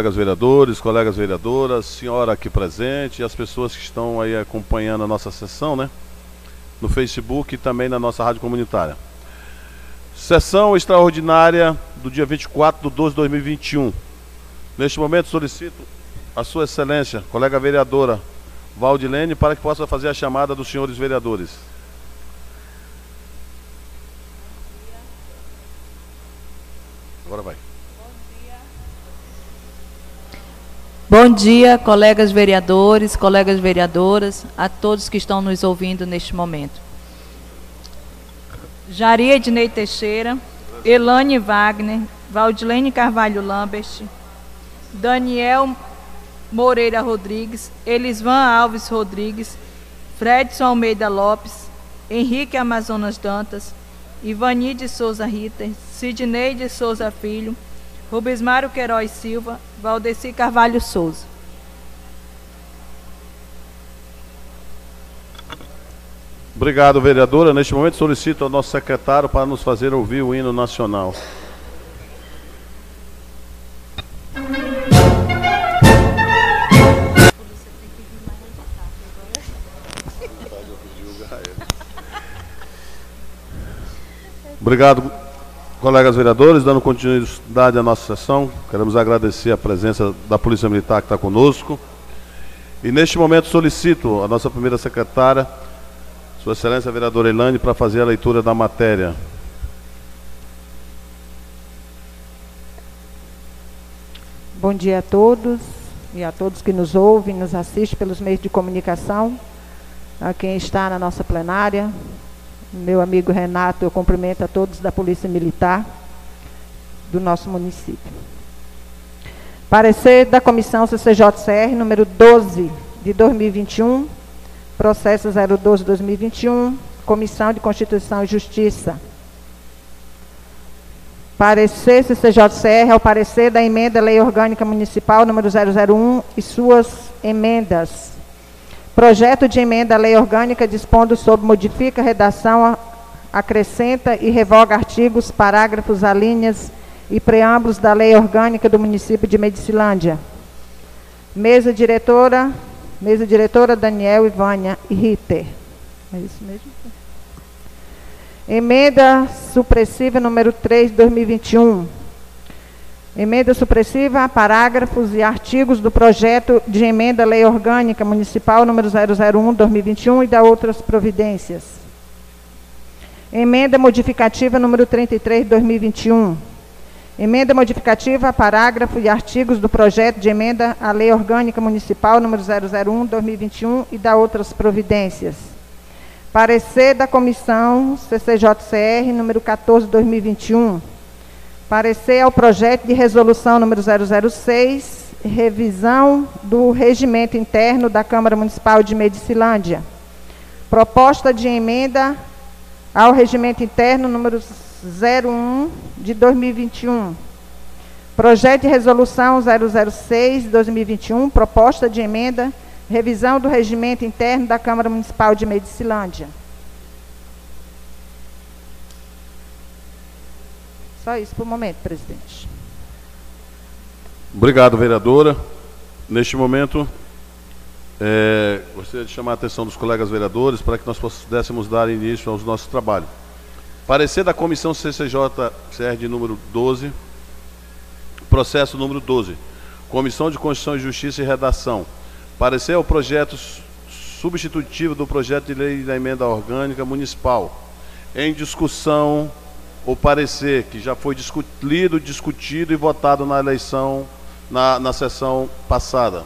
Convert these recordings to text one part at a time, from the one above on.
Colegas vereadores, colegas vereadoras, senhora aqui presente e as pessoas que estão aí acompanhando a nossa sessão, né? No Facebook e também na nossa rádio comunitária. Sessão extraordinária do dia 24 de 12 de 2021. Neste momento solicito a Sua Excelência, colega vereadora Valdilene, para que possa fazer a chamada dos senhores vereadores. Agora vai. Bom dia, colegas vereadores, colegas vereadoras, a todos que estão nos ouvindo neste momento. Jari Ednei Teixeira, Elane Wagner, Valdilene Carvalho Lambert, Daniel Moreira Rodrigues, Elisvan Alves Rodrigues, Fredson Almeida Lopes, Henrique Amazonas Dantas, Ivani de Souza Ritter, Sidney de Souza Filho, Rubens Mário Queiroz Silva, Valdeci Carvalho Souza. Obrigado, vereadora. Neste momento solicito ao nosso secretário para nos fazer ouvir o hino nacional. Obrigado, colegas vereadores. Dando continuidade à nossa sessão, queremos agradecer a presença da Polícia Militar que está conosco. E neste momento solicito a nossa primeira secretária, Sua Excelência a Vereadora Elane, para fazer a leitura da matéria. Bom dia a todos e a todos que nos ouvem, nos assistem pelos meios de comunicação, a quem está na nossa plenária, meu amigo Renato, eu cumprimento a todos da Polícia Militar do nosso município. Parecer da Comissão CCJCR número 12 de 2021, processo 012-2021, Comissão de Constituição e Justiça. Parecer CCJCR ao parecer da emenda Lei Orgânica Municipal número 001 e suas emendas. Projeto de emenda à lei orgânica dispondo sobre modifica a redação, acrescenta e revoga artigos, parágrafos, alíneas e preâmbulos da lei orgânica do município de Medicilândia. Mesa diretora, mesa diretora Daniel Ivânia Ritter. É isso mesmo? Emenda supressiva número 3 de 2021. Emenda supressiva parágrafos e artigos do projeto de emenda à Lei Orgânica Municipal número 001/2021 e da outras providências. Emenda modificativa número 33 de 2021. Emenda modificativa a parágrafo e artigos do projeto de emenda à Lei Orgânica Municipal número 001/2021 e da outras providências. Parecer da Comissão CCJCR número 14/2021 Parecer ao projeto de resolução número 006, revisão do regimento interno da Câmara Municipal de Medicilândia. Proposta de emenda ao regimento interno número 01 de 2021. Projeto de resolução 006 de 2021, proposta de emenda, revisão do regimento interno da Câmara Municipal de Medicilândia. Só isso por momento, presidente. Obrigado, vereadora. Neste momento, é, gostaria de chamar a atenção dos colegas vereadores para que nós pudéssemos dar início aos nossos trabalhos. Parecer da Comissão CCJ-CR de número 12, processo número 12, Comissão de Constituição e Justiça e Redação. Parecer ao projeto substitutivo do projeto de lei da emenda orgânica municipal. Em discussão o parecer que já foi discutido, discutido e votado na eleição, na, na sessão passada.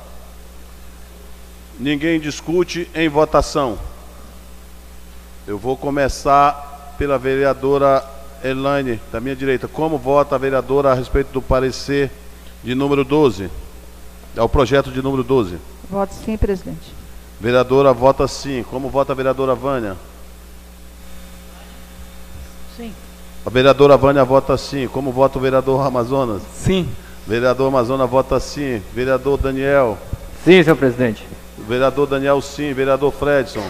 Ninguém discute em votação. Eu vou começar pela vereadora Elaine, da minha direita. Como vota a vereadora a respeito do parecer de número 12? É o projeto de número 12. Voto sim, presidente. Vereadora vota sim. Como vota a vereadora Vânia? Sim. A vereadora Vânia vota sim. Como vota o vereador Amazonas? Sim. Vereador Amazonas vota sim. Vereador Daniel? Sim, senhor presidente. Vereador Daniel sim. Vereador Fredson?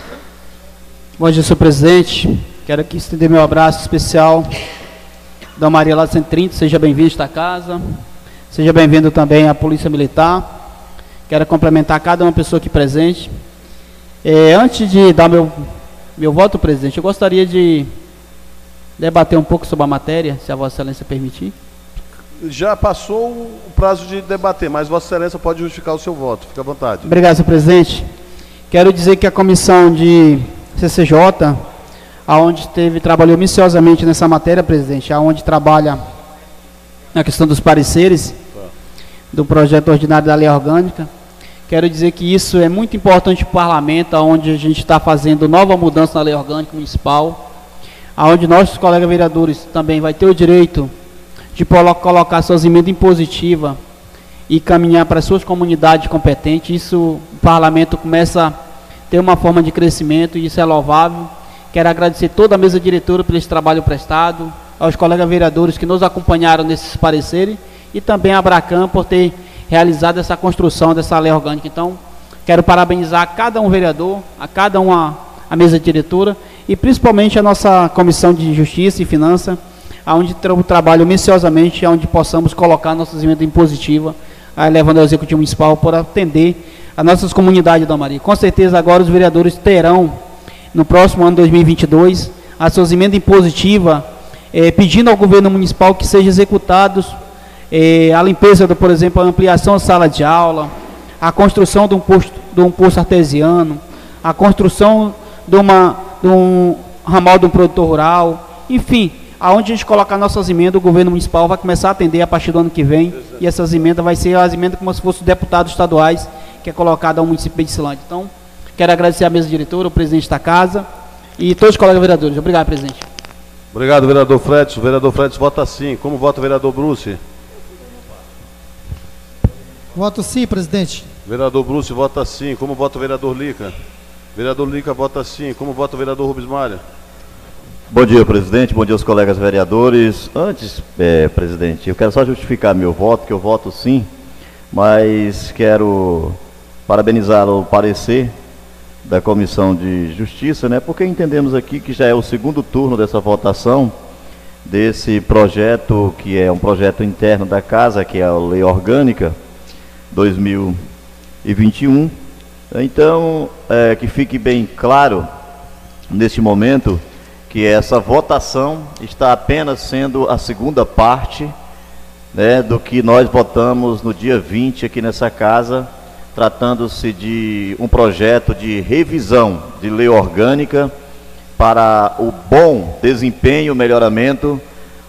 Bom dia, senhor presidente. Quero aqui estender meu abraço especial da Maria lá 130, seja bem-vindo a esta casa. Seja bem-vindo também à Polícia Militar. Quero complementar cada uma pessoa aqui presente. É, antes de dar meu, meu voto, presidente, eu gostaria de debater um pouco sobre a matéria, se a Vossa Excelência permitir. Já passou o prazo de debater, mas Vossa Excelência pode justificar o seu voto. Fique à vontade. Obrigado, senhor presidente. Quero dizer que a comissão de CCJ, aonde teve trabalhou minuciosamente nessa matéria, presidente, aonde trabalha na questão dos pareceres do projeto ordinário da lei orgânica. Quero dizer que isso é muito importante para o parlamento, onde a gente está fazendo nova mudança na lei orgânica municipal, aonde nossos colegas vereadores também vai ter o direito de colocar suas emendas impositivas e caminhar para suas comunidades competentes. Isso o parlamento começa a ter uma forma de crescimento e isso é louvável. Quero agradecer toda a mesa diretora esse trabalho prestado, aos colegas vereadores que nos acompanharam nesses pareceres e também a Bracam por ter realizado essa construção dessa lei orgânica. Então, quero parabenizar a cada um vereador, a cada uma a mesa diretora e principalmente a nossa comissão de Justiça e Finanças, aonde tra trabalho minuciosamente, onde possamos colocar nossas emendas impositivas, levando ao Executivo Municipal para atender as nossas comunidades da Maria. Com certeza agora os vereadores terão, no próximo ano 2022, as suas emendas impositivas, eh, pedindo ao governo municipal que sejam executados eh, a limpeza, do, por exemplo, a ampliação da sala de aula, a construção de um posto, de um artesiano, a construção de, uma, de um ramal de um produtor rural, enfim, aonde a gente colocar nossas emendas, o governo municipal vai começar a atender a partir do ano que vem, Exato. e essas emendas vai ser as emendas como se fossem deputados estaduais, que é colocado ao município de Silândia. Então, quero agradecer à mesa diretora, o presidente da casa e todos os colegas vereadores. Obrigado, presidente. Obrigado, vereador Fretes. O vereador Fretes vota sim. Como vota o vereador Bruce? Voto sim, presidente. Vereador Bruce vota sim. Como vota o vereador Lica? Vereador Lica vota sim. Como vota o vereador Rubens Malha? Bom dia, presidente. Bom dia aos colegas vereadores. Antes, é, presidente, eu quero só justificar meu voto, que eu voto sim, mas quero parabenizar o parecer da Comissão de Justiça, né? Porque entendemos aqui que já é o segundo turno dessa votação desse projeto, que é um projeto interno da casa, que é a Lei Orgânica 2021. Então, é, que fique bem claro neste momento que essa votação está apenas sendo a segunda parte né, do que nós votamos no dia 20 aqui nessa casa, tratando-se de um projeto de revisão de lei orgânica para o bom desempenho, melhoramento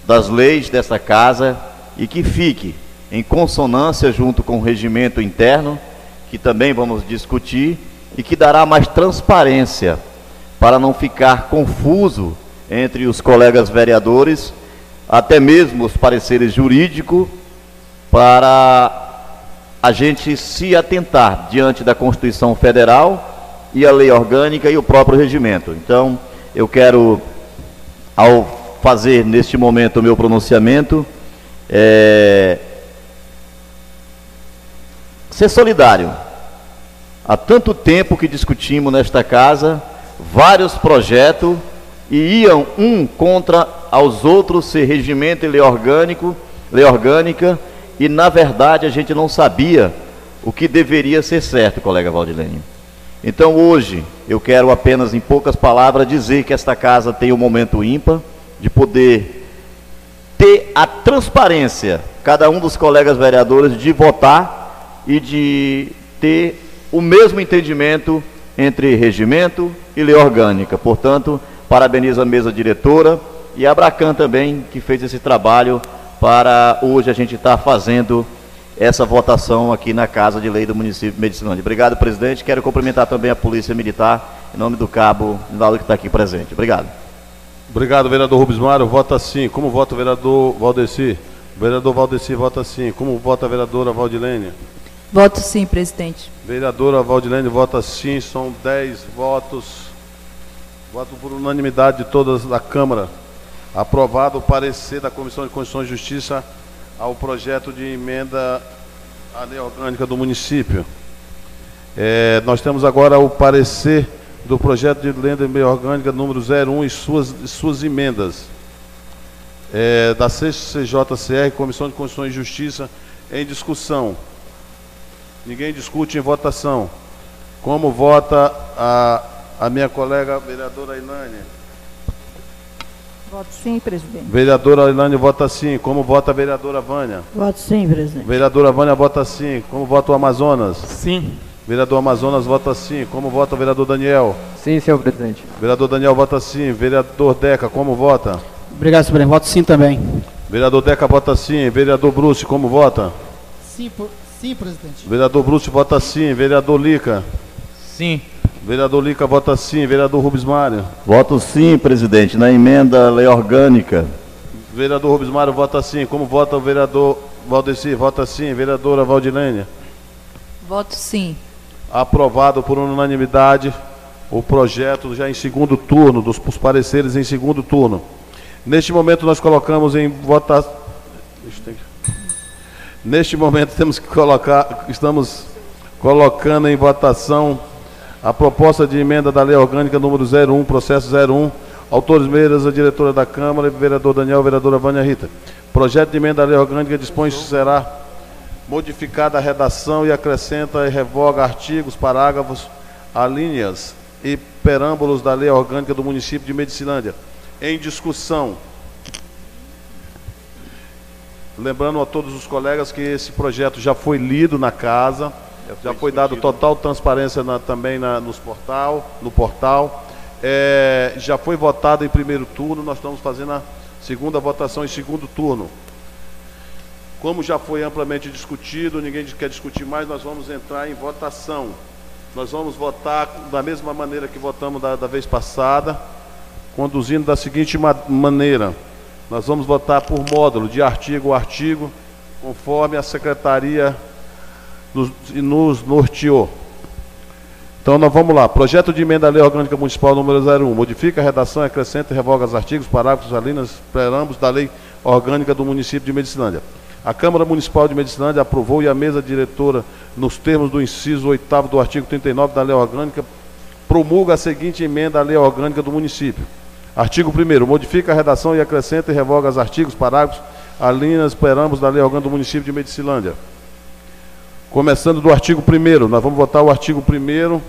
das leis dessa casa e que fique em consonância junto com o regimento interno, que também vamos discutir, e que dará mais transparência para não ficar confuso entre os colegas vereadores, até mesmo os pareceres jurídicos, para a gente se atentar diante da Constituição Federal e a lei orgânica e o próprio regimento. Então, eu quero, ao fazer neste momento o meu pronunciamento, é, ser solidário. Há tanto tempo que discutimos nesta casa vários projetos e iam um contra aos outros ser regimento e lei orgânico, lei orgânica, e na verdade a gente não sabia o que deveria ser certo, colega Valdilene. Então hoje eu quero apenas em poucas palavras dizer que esta casa tem um momento ímpar de poder ter a transparência, cada um dos colegas vereadores de votar e de ter o mesmo entendimento entre regimento e lei orgânica. Portanto, parabenizo a mesa diretora e a Abracan também, que fez esse trabalho para hoje a gente estar tá fazendo essa votação aqui na Casa de Lei do município de Medicinândia. Obrigado, presidente. Quero cumprimentar também a Polícia Militar, em nome do cabo Naldo que está aqui presente. Obrigado. Obrigado, vereador Rubens Mário. Vota sim. Como vota o vereador Valdeci? Vereador Valdeci vota sim. Como vota a vereadora Valdilene? Voto sim, presidente. Vereadora Valdilene vota sim. São 10 votos. Voto por unanimidade de todas da Câmara. Aprovado o parecer da Comissão de Constituição e Justiça ao projeto de emenda à lei orgânica do município. É, nós temos agora o parecer do projeto de lei de lei orgânica número 01 e suas, suas emendas. É, da CCJCR, Comissão de Constituição e Justiça, Em discussão. Ninguém discute em votação. Como vota a, a minha colega vereadora Ilane? Voto sim, presidente. Vereadora Ilane vota sim. Como vota a vereadora Vânia? Voto sim, presidente. Vereadora Vânia vota sim. Como vota o Amazonas? Sim. Vereador Amazonas vota sim. Como vota o vereador Daniel? Sim, senhor presidente. Vereador Daniel vota sim. Vereador Deca, como vota? Obrigado, senhor presidente. Voto sim também. Vereador Deca vota sim. Vereador Bruce, como vota? Sim, por- sim, presidente. Vereador Bruce vota sim. Vereador Lica? Sim. Vereador Lica vota sim. Vereador Rubens Mário? Voto sim, presidente, na emenda à lei orgânica. Vereador Rubens Mário vota sim. Como vota o vereador Valdeci? Vota sim. Vereadora Valdilene? Voto sim. Aprovado por unanimidade o projeto já em segundo turno, dos os pareceres em segundo turno. Neste momento nós colocamos em votação. Neste momento temos que colocar, estamos colocando em votação a proposta de emenda da Lei Orgânica número 01, processo 01, autores meiras, a diretora da Câmara, vereador Daniel, vereadora Vânia Rita. Projeto de emenda da Lei Orgânica dispõe será modificada a redação e acrescenta e revoga artigos, parágrafos, alíneas e perâmbulos da Lei Orgânica do município de Medicilândia. Em discussão. Lembrando a todos os colegas que esse projeto já foi lido na casa, já foi dado total transparência na- também na, nos portal, no portal. É, já foi votado em primeiro turno, nós estamos fazendo a segunda votação em segundo turno. Como já foi amplamente discutido, ninguém quer discutir mais, nós vamos entrar em votação. Nós vamos votar da mesma maneira que votamos da, da vez passada, conduzindo da seguinte ma- maneira. Nós vamos votar por módulo, de artigo a artigo, conforme a secretaria nos, nos norteou. Então nós vamos lá. Projeto de emenda à Lei Orgânica Municipal número 01. Modifica a redação, acrescenta e revoga os artigos, parágrafos, alíneas, preâmbulos da Lei Orgânica do município de Medicilândia. A Câmara Municipal de Medicilândia aprovou e a mesa diretora, nos termos do inciso 8 do artigo 39 da Lei Orgânica, promulga a seguinte emenda à Lei Orgânica do município. Artigo 1 Modifica a redação e acrescenta e revoga os artigos, parágrafos, alíneas, preâmbulos da Lei Orgânica do município de Medicilândia. Começando do artigo 1 nós vamos votar o artigo 1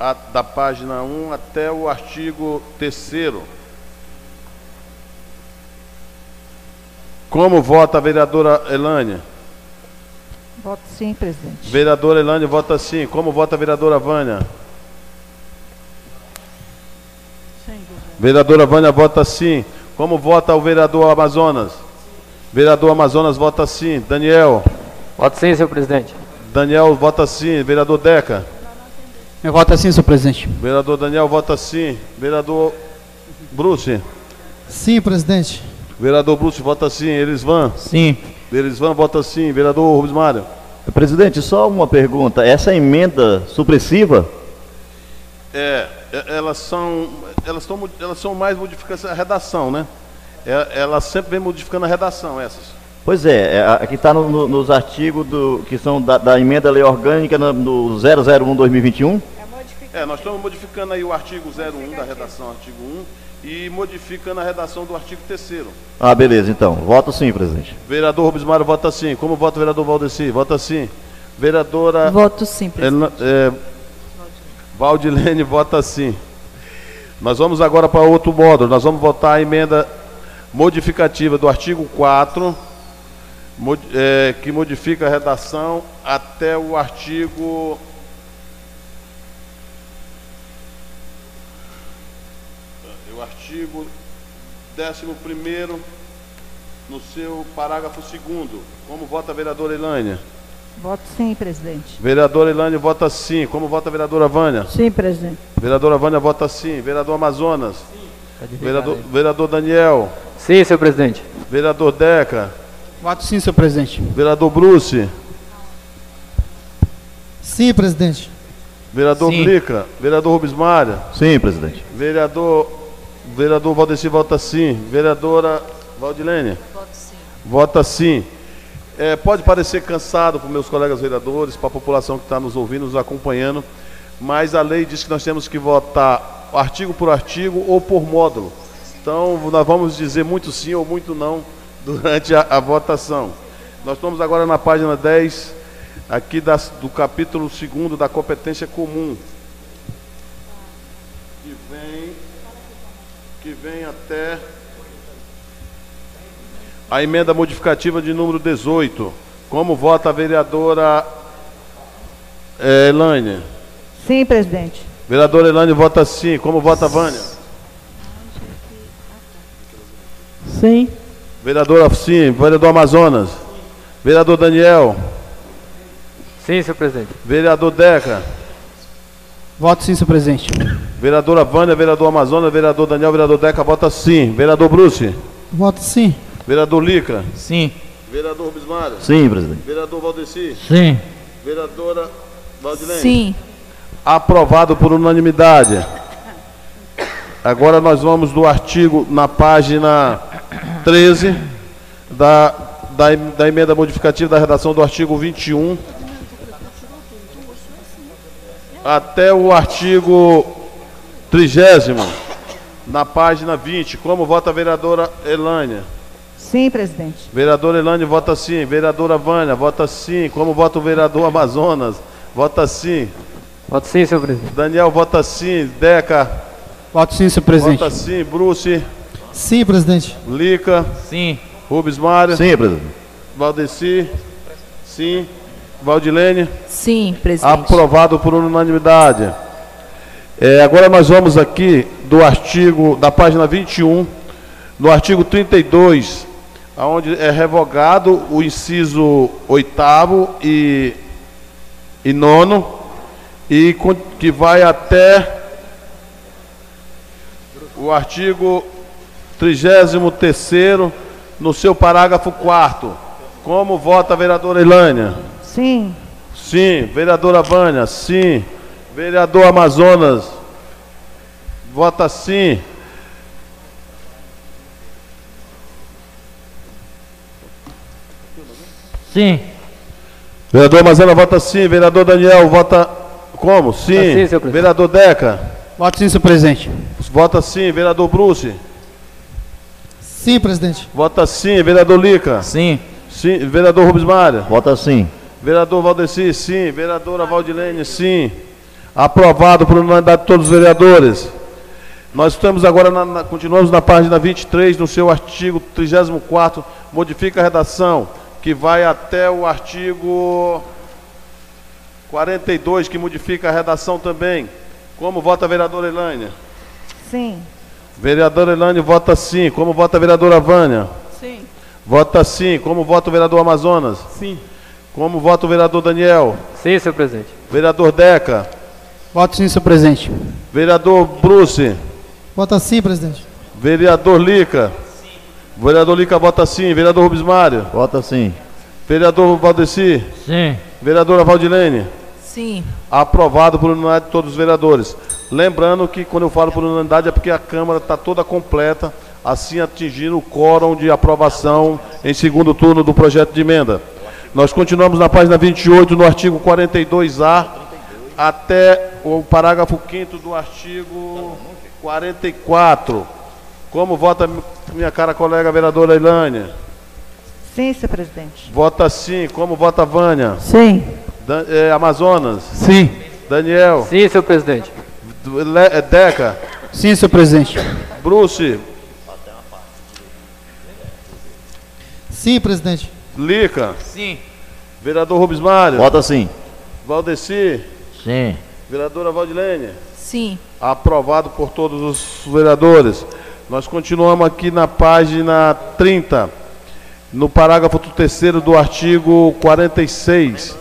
a- da página 1 até o artigo 3 Como vota a vereadora Elânia? Voto sim, presidente. Vereadora Elânia vota sim. Como vota a vereadora Vânia? Vereadora Vânia vota sim. Como vota o vereador Amazonas? Vereador Amazonas vota sim. Daniel? Voto sim, senhor presidente. Daniel vota sim. Vereador Deca? Meu voto sim, senhor presidente. Vereador Daniel vota sim. Vereador Bruce? Sim, presidente. Vereador Bruce vota sim. Elisvan? Sim. Elisvan vota sim. Vereador Rubens Mário? Presidente, só uma pergunta. Essa emenda supressiva, É, é, elas são, elas, tão, elas são mais modificações, a redação, né? É, elas sempre vem modificando a redação, essas. pois é, é, aqui está no- no- nos artigos do, que são da, da emenda lei orgânica no, no 001-2021. É, nós estamos modificando aí o artigo 01 da redação, artigo 1, e modificando a redação do artigo 3 Ah, beleza, então. Voto sim, presidente. Vereador Rubens Mário vota sim. Como vota o vereador Valdeci? Vota sim. Vereadora Voto sim, presidente. é, Valdilene vota sim. Nós vamos agora para outro módulo. Nós vamos votar a emenda modificativa do artigo 4, mod- é, que modifica a redação até o artigo. O artigo 11 no seu parágrafo 2. Como vota a vereadora Elânia? Voto sim, presidente. Vereadora Elânia vota sim. Como vota a vereadora Vânia? Sim, presidente. Vereadora Vânia vota sim. Vereador Amazonas? Vereador, vereador Daniel? Sim, senhor presidente. Vereador Deca? Voto sim, senhor presidente. Vereador Bruce? Sim, presidente. Vereador Sim. Blica? Vereador Rubens Mário? Sim, presidente. Vereador, vereador Valdeci vota sim. Vereadora Valdilene? Voto sim. Vota sim. É, pode parecer cansado para meus colegas vereadores, para a população que está nos ouvindo, nos acompanhando, mas a lei diz que nós temos que votar artigo por artigo ou por módulo. Então, nós vamos dizer muito sim ou muito não durante a, a votação. Nós estamos agora na página 10, aqui das- do capítulo 2 da competência comum. Que vem, que vem até a emenda modificativa de número 18. Como vota a vereadora eh, Elânia? Sim, presidente. Vereadora Elane vota sim. Como vota a Vânia? Sim. Vereadora sim. Vereador Amazonas. Vereador Daniel. Sim, senhor presidente. Vereador Deca. Voto sim, senhor presidente. Vereadora Vânia, vereador Amazonas, vereador Daniel, vereador Deca vota sim. Vereador Bruce. Voto sim. Vereador Lica. Sim. Vereador Bismário. Sim, presidente. Vereador Valdeci. Sim. Vereadora Valdilene. Sim. Aprovado por unanimidade. Agora nós vamos do artigo na página 13 da, da, da emenda modificativa da redação do artigo 21 até o artigo 30 na página 20. Como vota a vereadora Elânia? Sim, presidente. Vereadora Elane vota sim. Vereadora Vânia vota sim. Como vota o vereador Amazonas? Vota sim. Voto sim, senhor presidente. Daniel vota sim. Deca Voto sim, senhor presidente. vota sim. Bruce, Sim, presidente. Lica, Sim. Rubens Mário, Sim, presidente. Valdeci, sim. Valdilene, Sim, presidente. aprovado por unanimidade. É, agora nós vamos aqui do artigo, da página 21, no artigo 32, onde é revogado o inciso oitavo e, e nono, e que vai até o artigo 33 no seu parágrafo 4 Como vota a vereadora Elânia? Sim. Sim. Vereadora Vânia? Sim. Vereador Amazonas? Vota sim. Sim. Vereador Amazonas vota sim. Vereador Daniel vota como? Sim. sim, senhor presidente. Vereador Deca? Voto sim, senhor presidente. Vota sim. Vereador Bruce? Sim, presidente. Vota sim. Vereador Lica? Sim. Sim. Vereador Rubens Mário? Vota sim. Vereador Valdeci, sim. Vereadora Valdilene, sim. Aprovado por unanimidade de todos os vereadores. Nós estamos agora, na, na- continuamos na página 23, no seu artigo 34, modifica a redação, que vai até o artigo 42, que modifica a redação também. Como vota a vereadora Elânia? Sim. Vereadora Elânia vota sim. Como vota a vereadora Vânia? Sim. Vota sim. Como vota o vereador Amazonas? Sim. Como vota o vereador Daniel? Sim, senhor presidente. Vereador Deca? Voto sim, senhor presidente. Vereador Bruce, Vota sim, presidente. vereador Lica. Vereador Lica vota sim. Vereador Rubens Mário. Vota sim. Vereador Valdeci. Sim. Vereadora Valdilene. Sim. Aprovado por unanimidade de todos os vereadores. Lembrando que quando eu falo por unanimidade é porque a Câmara está toda completa, assim atingindo o quórum de aprovação em segundo turno do projeto de emenda. Nós continuamos na página 28, no artigo 42A, até o parágrafo 5 do artigo 44. Como vota minha cara colega vereadora Ilânia? Sim, senhor presidente. Vota sim. Como vota a Vânia? Sim. Dan- eh, Amazonas? Sim. Daniel? Sim, senhor presidente. Le- eh, Deca? Sim, senhor presidente. Bruce? Sim, presidente. Lica? Sim. Vereador Rubens Mário? Vota sim. Valdeci? Sim. Vereadora Valdilene? Sim. Aprovado por todos os vereadores. Nós continuamos aqui na página 30, no parágrafo 3 do artigo 46,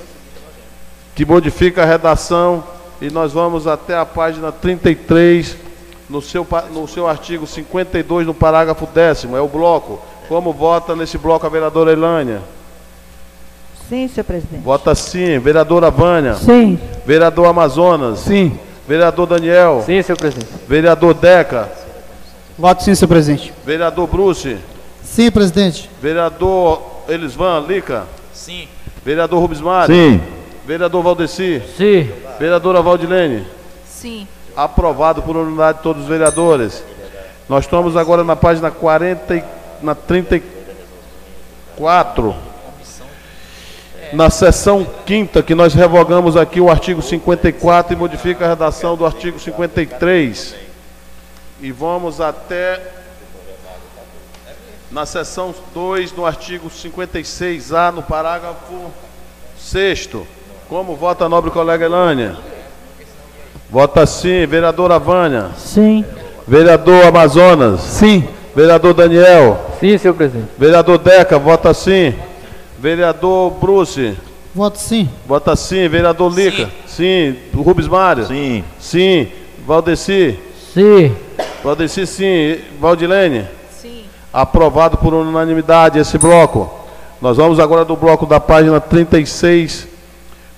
que modifica a redação, e nós vamos até a página 33, no seu, no seu artigo 52, no parágrafo 10 é o bloco. Como vota nesse bloco a vereadora Elânia? Sim, senhor presidente. Vota sim. Vereadora Vânia? Sim. Vereador Amazonas? Sim. Vereador Daniel? Sim, senhor presidente. Vereador Deca? Voto sim, senhor presidente. Vereador Bruce? Sim, presidente. Vereador Elisvan Lica? Sim. Vereador Rubens Mário? Sim. Vereador Valdeci? Sim. Vereadora Valdilene? Sim. Aprovado por unanimidade de todos os vereadores. Nós estamos agora na página 40 e, na 30, e- 4. Na seção quinta, que nós revogamos aqui o artigo 54 e modifica a redação do artigo 53. E vamos até na seção 2, no artigo 56A, no parágrafo 6 Como vota a nobre colega Elânia? Vota sim. Vereadora Vânia? Sim. Vereador Amazonas? Sim. Vereador Daniel? Sim, senhor presidente. Vereador Deca, vota sim. Vereador Bruce? Voto sim. Vota sim. Vereador Lica? Sim. Rubens Mário? Sim. Sim. Valdeci? Sim. Valdeci sim. Valdilene? Sim. Aprovado por unanimidade esse bloco. Nós vamos agora do bloco da página 36,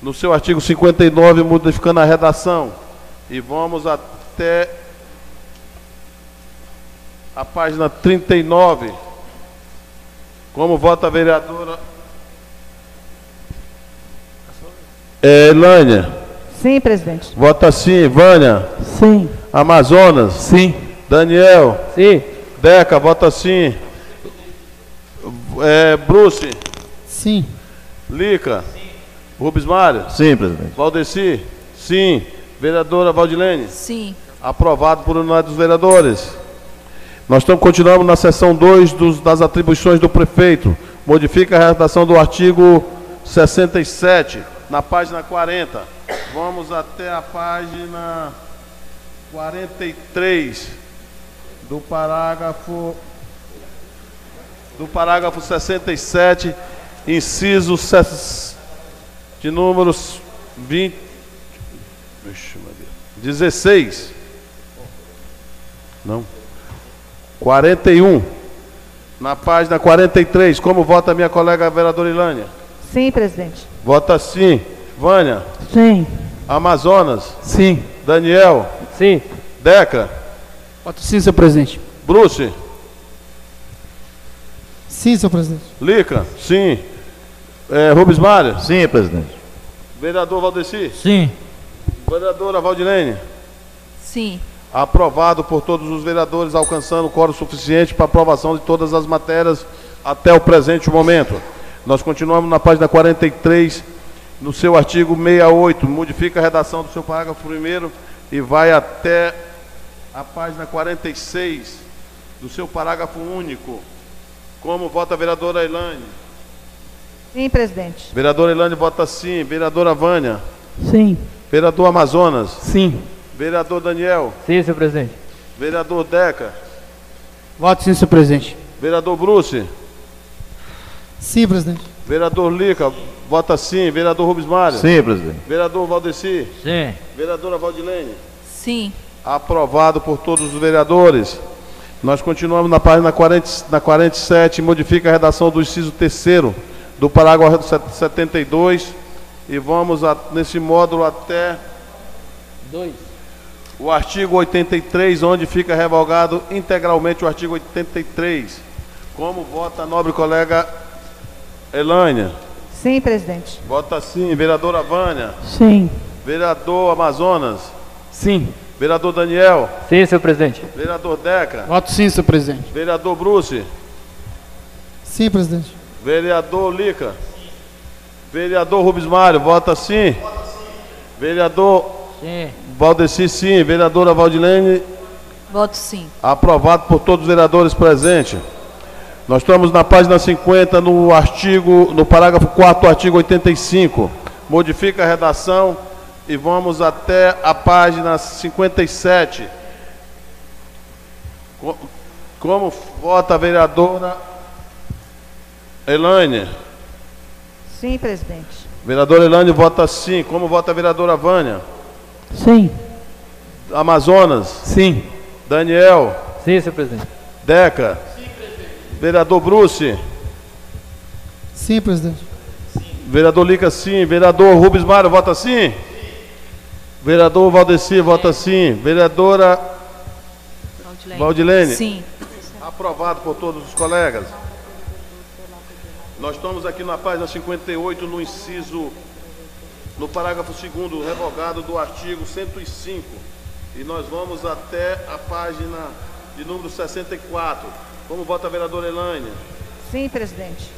no seu artigo 59, modificando a redação. E vamos até a página 39. Como vota a vereadora é, Elânia? Sim, presidente. Vota sim. Vânia? Sim. Amazonas? Sim. Daniel? Sim. Deca, vota sim. É, Bruce? Sim. Lica? Rubens Mário? Sim, presidente. Valdeci? Sim. Vereadora Valdilene? Sim. Aprovado por unidade dos vereadores. Nós estamos continuando na seção 2 dos- das atribuições do prefeito. Modifica a redação do artigo 67, na página 40. Vamos até a página 43 do parágrafo do parágrafo 67, inciso de números 20 Vixe, Maria. 16. Não. 41. Na página 43. Como vota minha colega vereadora Ilânia? Sim, presidente. Vota sim. Vânia. Sim. Amazonas. Sim. Daniel. Sim. Deca. Voto sim, senhor presidente. Bruce. Sim, senhor presidente. Lica. Sim. É, Rubens Mário. Sim, presidente. Vereador Valdeci. Sim. Vereadora Valdilene. Sim. Aprovado por todos os vereadores, alcançando o quórum suficiente para aprovação de todas as matérias até o presente momento. Nós continuamos na página 43, no seu artigo 68, modifica a redação do seu parágrafo primeiro e vai até a página 46 do seu parágrafo único. Como vota a vereadora Elaine? Sim, presidente. Vereadora Elaine vota sim. Vereadora Vânia? Sim. Vereador Amazonas? Sim. Vereador Daniel? Sim, senhor presidente. Vereador Deca? Voto sim, senhor presidente. Vereador Bruce? Sim, presidente. Vereador Lica, vota sim. Vereador Rubens Mário. Sim, presidente. Vereador Valdeci. Sim. Vereadora Valdilene. Sim. Aprovado por todos os vereadores. Nós continuamos na página 40, na 47, modifica a redação do inciso terceiro do parágrafo 72 e vamos a- nesse módulo até Dois. o artigo 83, onde fica revogado integralmente o artigo 83. Como vota a nobre colega Elânia? Sim, presidente. Vota sim. Vereadora Vânia. Sim. Vereador Amazonas. Sim. Vereador Daniel. Sim, senhor presidente. Vereador Deca. Voto sim, senhor presidente. Vereador Bruce. Sim, presidente. Vereador Lica. Vereador Rubens Mário. Vota sim. Vereador Sim. Valdeci sim. Vereadora Valdilene. Voto sim. Aprovado por todos os vereadores presentes. Nós estamos na página 50, no artigo, no parágrafo 4 do artigo 85. Modifica a redação e vamos até a página 57. Co- Como vota a vereadora Elânia? Sim, presidente. Vereadora Elânia vota sim. Como vota a vereadora Vânia? Sim. Amazonas? Sim. Daniel? Sim, senhor presidente. Deca? Vereador Bruce? Sim, presidente. Vereador Lica, sim. Vereador Rubens Mário, vota sim. Vereador Valdeci, vota sim. Vereadora Valdilene. Valdilene. Sim. Aprovado por todos os colegas. Nós estamos aqui na página 58, no inciso, no parágrafo 2 revogado do artigo 105. E nós vamos até a página de número 64. Como vota a vereadora Elânia? Sim, presidente.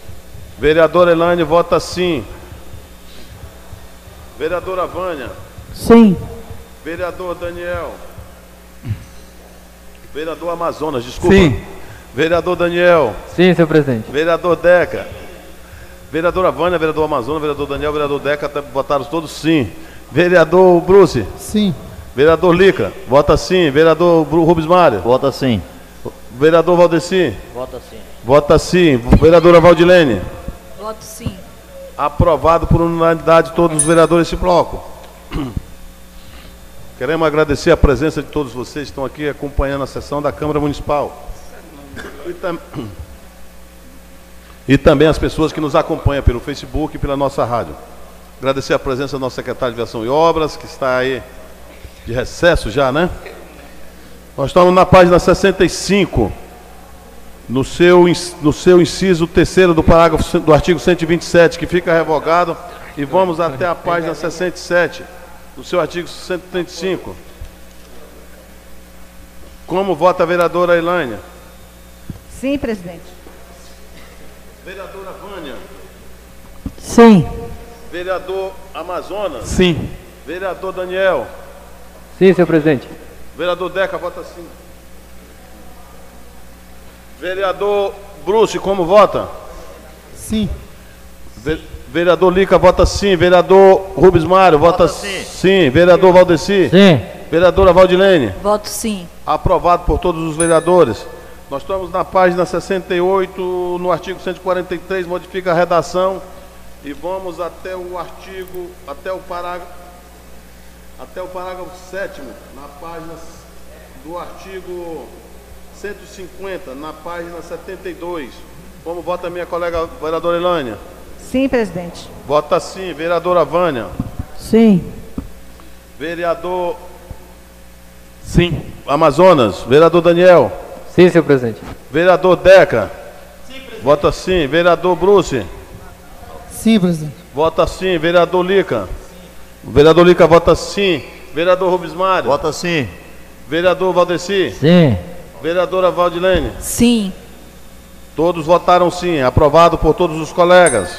Vereadora Elaine vota sim. Vereadora Vânia. Sim. Vereador Daniel. Vereador Amazonas, desculpa. Sim. Vereador Daniel. Sim, senhor presidente. Vereador Deca. Vereadora Vânia, vereador Amazonas, vereador Daniel, vereador Deca, até votaram todos sim. Vereador Bruce. Sim. Vereador Lica, vota sim. Vereador Rubens Mário. Vota sim. Vereador Valdeci. Vota sim. Vota sim. Vereadora Valdilene. Voto sim. Aprovado por unanimidade todos os vereadores desse bloco. Queremos agradecer a presença de todos vocês que estão aqui acompanhando a sessão da Câmara Municipal. E, tam- e também as pessoas que nos acompanham pelo Facebook e pela nossa rádio. Agradecer a presença do nosso secretário de Aviação e Obras, que está aí de recesso já, né? Nós estamos na página 65 no seu, no seu inciso terceiro do parágrafo do artigo 127, que fica revogado, e vamos até a página 67, do seu artigo 135. Como vota a vereadora Elaine? Sim, presidente. Vereadora Vânia. Sim. Vereador Amazonas. Sim. Vereador Daniel. Sim, senhor presidente. Vereador Deca, vota sim. Vereador Bruce, como vota? Sim. Ve- Vereador Lica, vota sim. Vereador Rubens Mário, vota, Vota sim. sim. Vereador Valdeci. Sim. Vereadora Valdilene. Voto sim. Aprovado por todos os vereadores. Nós estamos na página 68, no artigo 143, modifica a redação e vamos até o artigo, até o parágrafo, até o parágrafo 7 na página do artigo 150, na página 72. Como vota minha colega vereadora Elânia? Sim, presidente. Vota sim. Vereadora Vânia. Sim. Vereador Sim. Amazonas. Vereador Daniel. Sim, senhor presidente. Vereador Deca. Vota sim. Vereador Bruce. Sim, presidente. Vota sim. Vereador Lica. Vereador Lica vota sim. Vereador Rubens Mário. Vota sim. Vereador Valdeci. Sim. Vereadora Valdilene. Sim. Todos votaram sim. Aprovado por todos os colegas.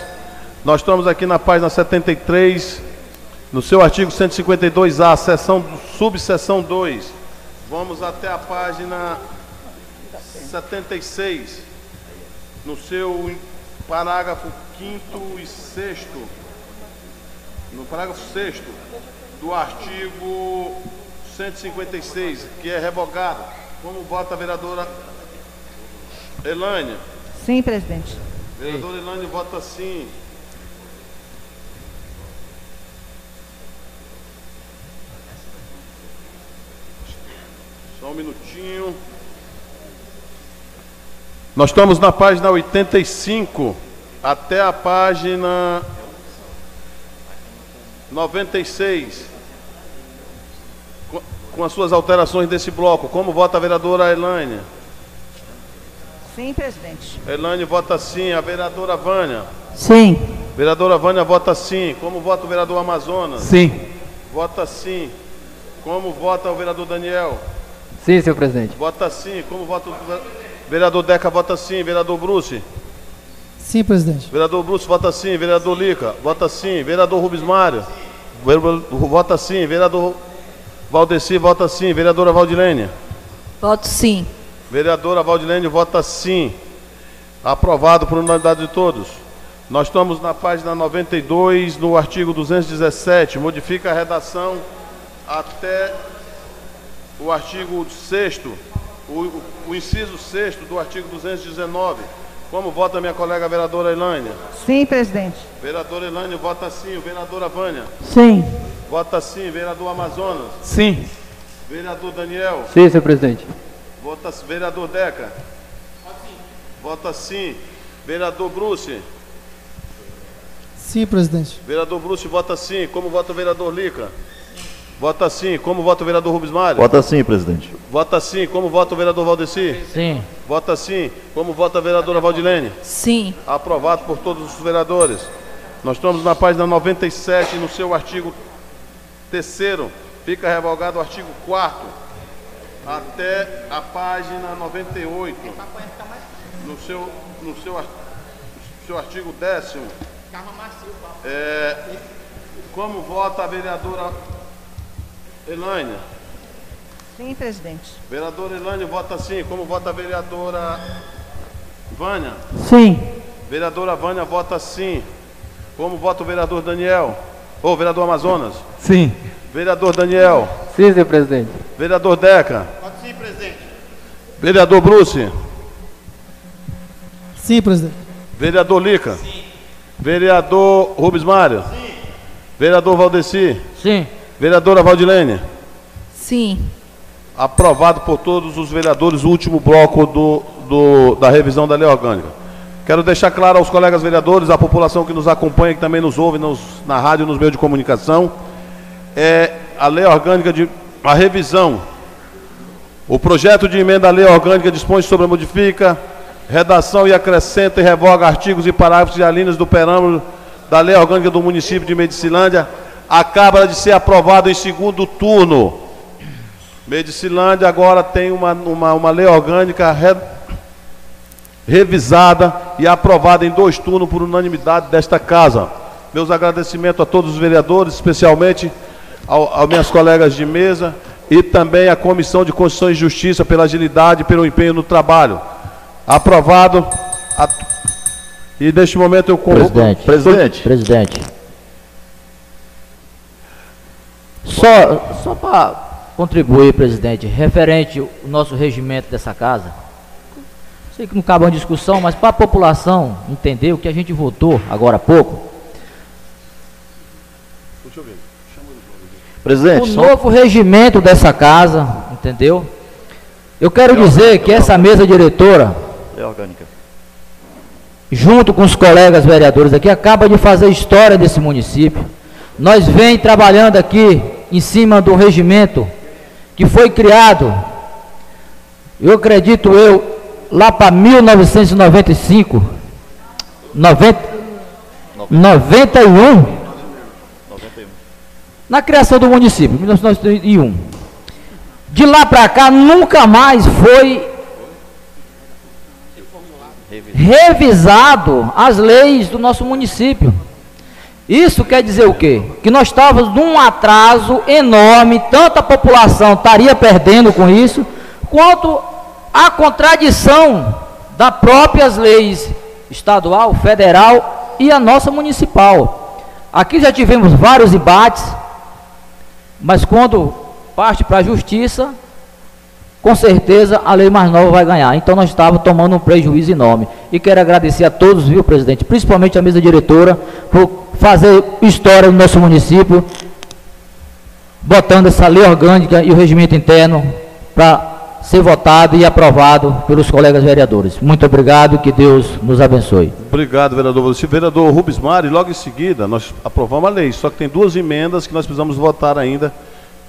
Nós estamos aqui na página 73, no seu artigo 152A, seção, subseção 2. Vamos até a página 76, no seu parágrafo 5 e 6 no parágrafo 6 do artigo 156, que é revogado. Como vota a vereadora Elânia? Sim, presidente. Vereadora Elane vota sim. Só um minutinho. Nós estamos na página 85 até a página 96. Com, com as suas alterações desse bloco. Como vota a vereadora Elaine? Sim, presidente. Elane vota sim. A vereadora Vânia? Sim. Vereadora Vânia vota sim. Como vota o vereador Amazonas? Sim. Vota sim. Como vota o vereador Daniel? Sim, senhor presidente. Vota sim. Como vota o ve- vereador Deca? Vota sim. Vereador Bruce? Sim, presidente. Vereador Bruce vota sim. Vereador Lica? Vota sim. Vereador Rubens Mário? Vota sim. Vereador Valdeci? Vota sim. Vereadora Valdilene? Voto sim. Vereadora Valdilene vota sim. Aprovado por unanimidade de todos. Nós estamos na página 92, no artigo 217. Modifica a redação até o artigo 6 o, o, o inciso 6 do artigo 219. Como vota minha colega vereadora Elânia? Sim, presidente. Vereadora Elânia vota sim. Vereadora Vânia? Sim. Vota sim. Vereador Amazonas? Sim. Vereador Daniel? Sim, senhor presidente. Vota vereador Deca. Vota sim. Vereador Bruce. Sim, presidente. Vereador Bruce vota sim. Como vota o vereador Lica? Vota sim. Como vota o vereador Rubens Mário? Vota sim, presidente. Vota sim. Como vota o vereador Valdeci? Sim. Vota sim. Como vota a vereadora Valdilene? Sim. Aprovado por todos os vereadores. Nós estamos na página 97, no seu artigo 3 Fica revogado o artigo 4 até a página 98. No seu, no seu seu artigo décimo. É, como vota a vereadora Elaine? Sim, presidente. Vereadora Elaine vota sim. Como vota a vereadora Vânia? Sim. Vereadora Vânia vota sim. Como vota o vereador Daniel? Ou vereador Amazonas? Sim. Vereador Daniel. Sim, senhor presidente. Vereador Deca. sim, presidente. Vereador Bruce. Sim, presidente. Vereador Lica. Sim. Vereador Rubens Mário. Sim. Vereador Valdeci. Sim. Vereadora Valdilene. Sim. Aprovado por todos os vereadores o último bloco do, do, da revisão da lei orgânica. Quero deixar claro aos colegas vereadores, à população que nos acompanha, que também nos ouve nos, na rádio e nos meios de comunicação, é a lei orgânica de a revisão. O projeto de emenda à lei orgânica dispõe sobre a modifica, redação e acrescenta e revoga artigos e parágrafos e alíneas do perâmbulo da lei orgânica do município de Medicilândia, acaba de ser aprovado em segundo turno. Medicilândia agora tem uma, uma, uma lei orgânica re, revisada e aprovada em dois turnos por unanimidade desta casa. Meus agradecimentos a todos os vereadores, especialmente aos meus colegas de mesa e também à Comissão de Constituição e Justiça pela agilidade e pelo empenho no trabalho. Aprovado. A... E neste momento eu convoco... Presidente. Presidente. Presidente. Só, só para contribuir, presidente, referente ao nosso regimento dessa casa, sei que não cabe uma discussão, mas para a população entender o que a gente votou agora há pouco, Presidente, o só- novo regimento dessa casa, entendeu? Eu quero dizer que essa mesa diretora, lei orgânica. junto com os colegas vereadores aqui, acaba de fazer história desse município. Nós vem trabalhando aqui em cima do regimento que foi criado, eu acredito eu, lá para 1995, 90, 91, na criação do município, 1991. De lá para cá nunca mais foi revisado as leis do nosso município. Isso quer dizer o quê? Que nós estávamos num atraso enorme, tanto a população estaria perdendo com isso, quanto a contradição das próprias leis estadual, federal e a nossa municipal. Aqui já tivemos vários embates, mas quando parte para a justiça, com certeza a lei mais nova vai ganhar. Então nós estávamos tomando um prejuízo enorme. E quero agradecer a todos, viu, presidente, principalmente a mesa diretora, por fazer história no nosso município, botando essa lei orgânica e o regimento interno para ser votado e aprovado pelos colegas vereadores. Muito obrigado, que Deus nos abençoe. Obrigado, vereador Valdeci. Vereador Rubens Mário, logo em seguida nós aprovamos a lei, só que tem duas emendas que nós precisamos votar ainda,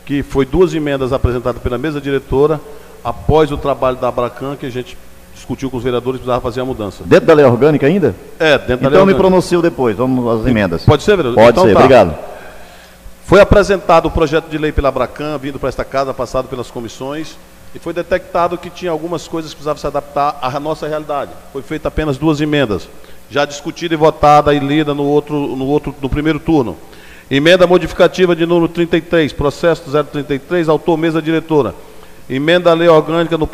que foi duas emendas apresentadas pela mesa diretora, após o trabalho da Abracan, que a gente discutiu com os vereadores, precisava fazer a mudança. Dentro da lei orgânica ainda? É, dentro da lei Então me pronuncio depois, vamos às emendas. Pode ser, vereador? Pode Então ser, tá. obrigado. Foi apresentado o projeto de lei pela Abracan, vindo para esta casa, passado pelas comissões, e foi detectado que tinha algumas coisas que precisavam se adaptar à nossa realidade. Foi feita apenas duas emendas, já discutida e votada e lida no outro, no outro, no primeiro turno. Emenda modificativa de número 33, processo 033, autor mesa diretora. Emenda à lei orgânica no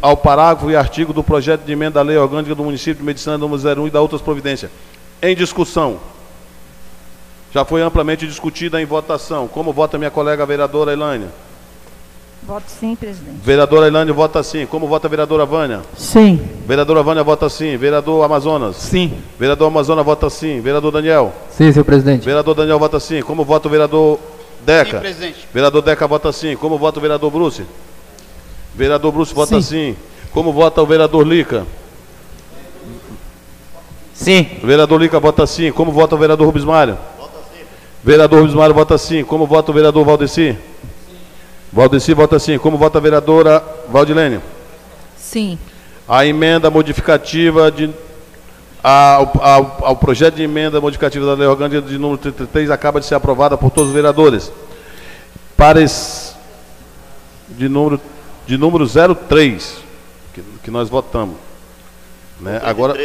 ao parágrafo e artigo do projeto de emenda à lei orgânica do município de Medicina número 01 e da outras providências. Em discussão. Já foi amplamente discutida em votação. Como vota minha colega vereadora Elaine? Voto sim, presidente. Vereadora Elaine vota sim. Como vota a vereadora Vânia? Sim. Vereadora Vânia vota sim. Vereador Amazonas? Sim. Vereador Amazonas vota sim. Vereador Daniel? Sim, senhor presidente. Vereador Daniel vota sim. Como vota o vereador Deca? presidente. Vereador Deca vota sim. Como vota o vereador Bruce? Vereador Bruce vota sim. Como vota o vereador Lica? Sim. Vereador Lica vota sim. Como vota o vereador Rubens Mário? Vota sim. Vereador Rubens Mário vota sim. Como vota o vereador Valdeci? Valdeci vota sim. Como vota a vereadora Valdilene? Sim. A emenda modificativa de ao, ao, ao projeto de emenda modificativa da lei orgânica de número 33 acaba de ser aprovada por todos os vereadores. Parece de número de número 03 que, que nós votamos. Né? Agora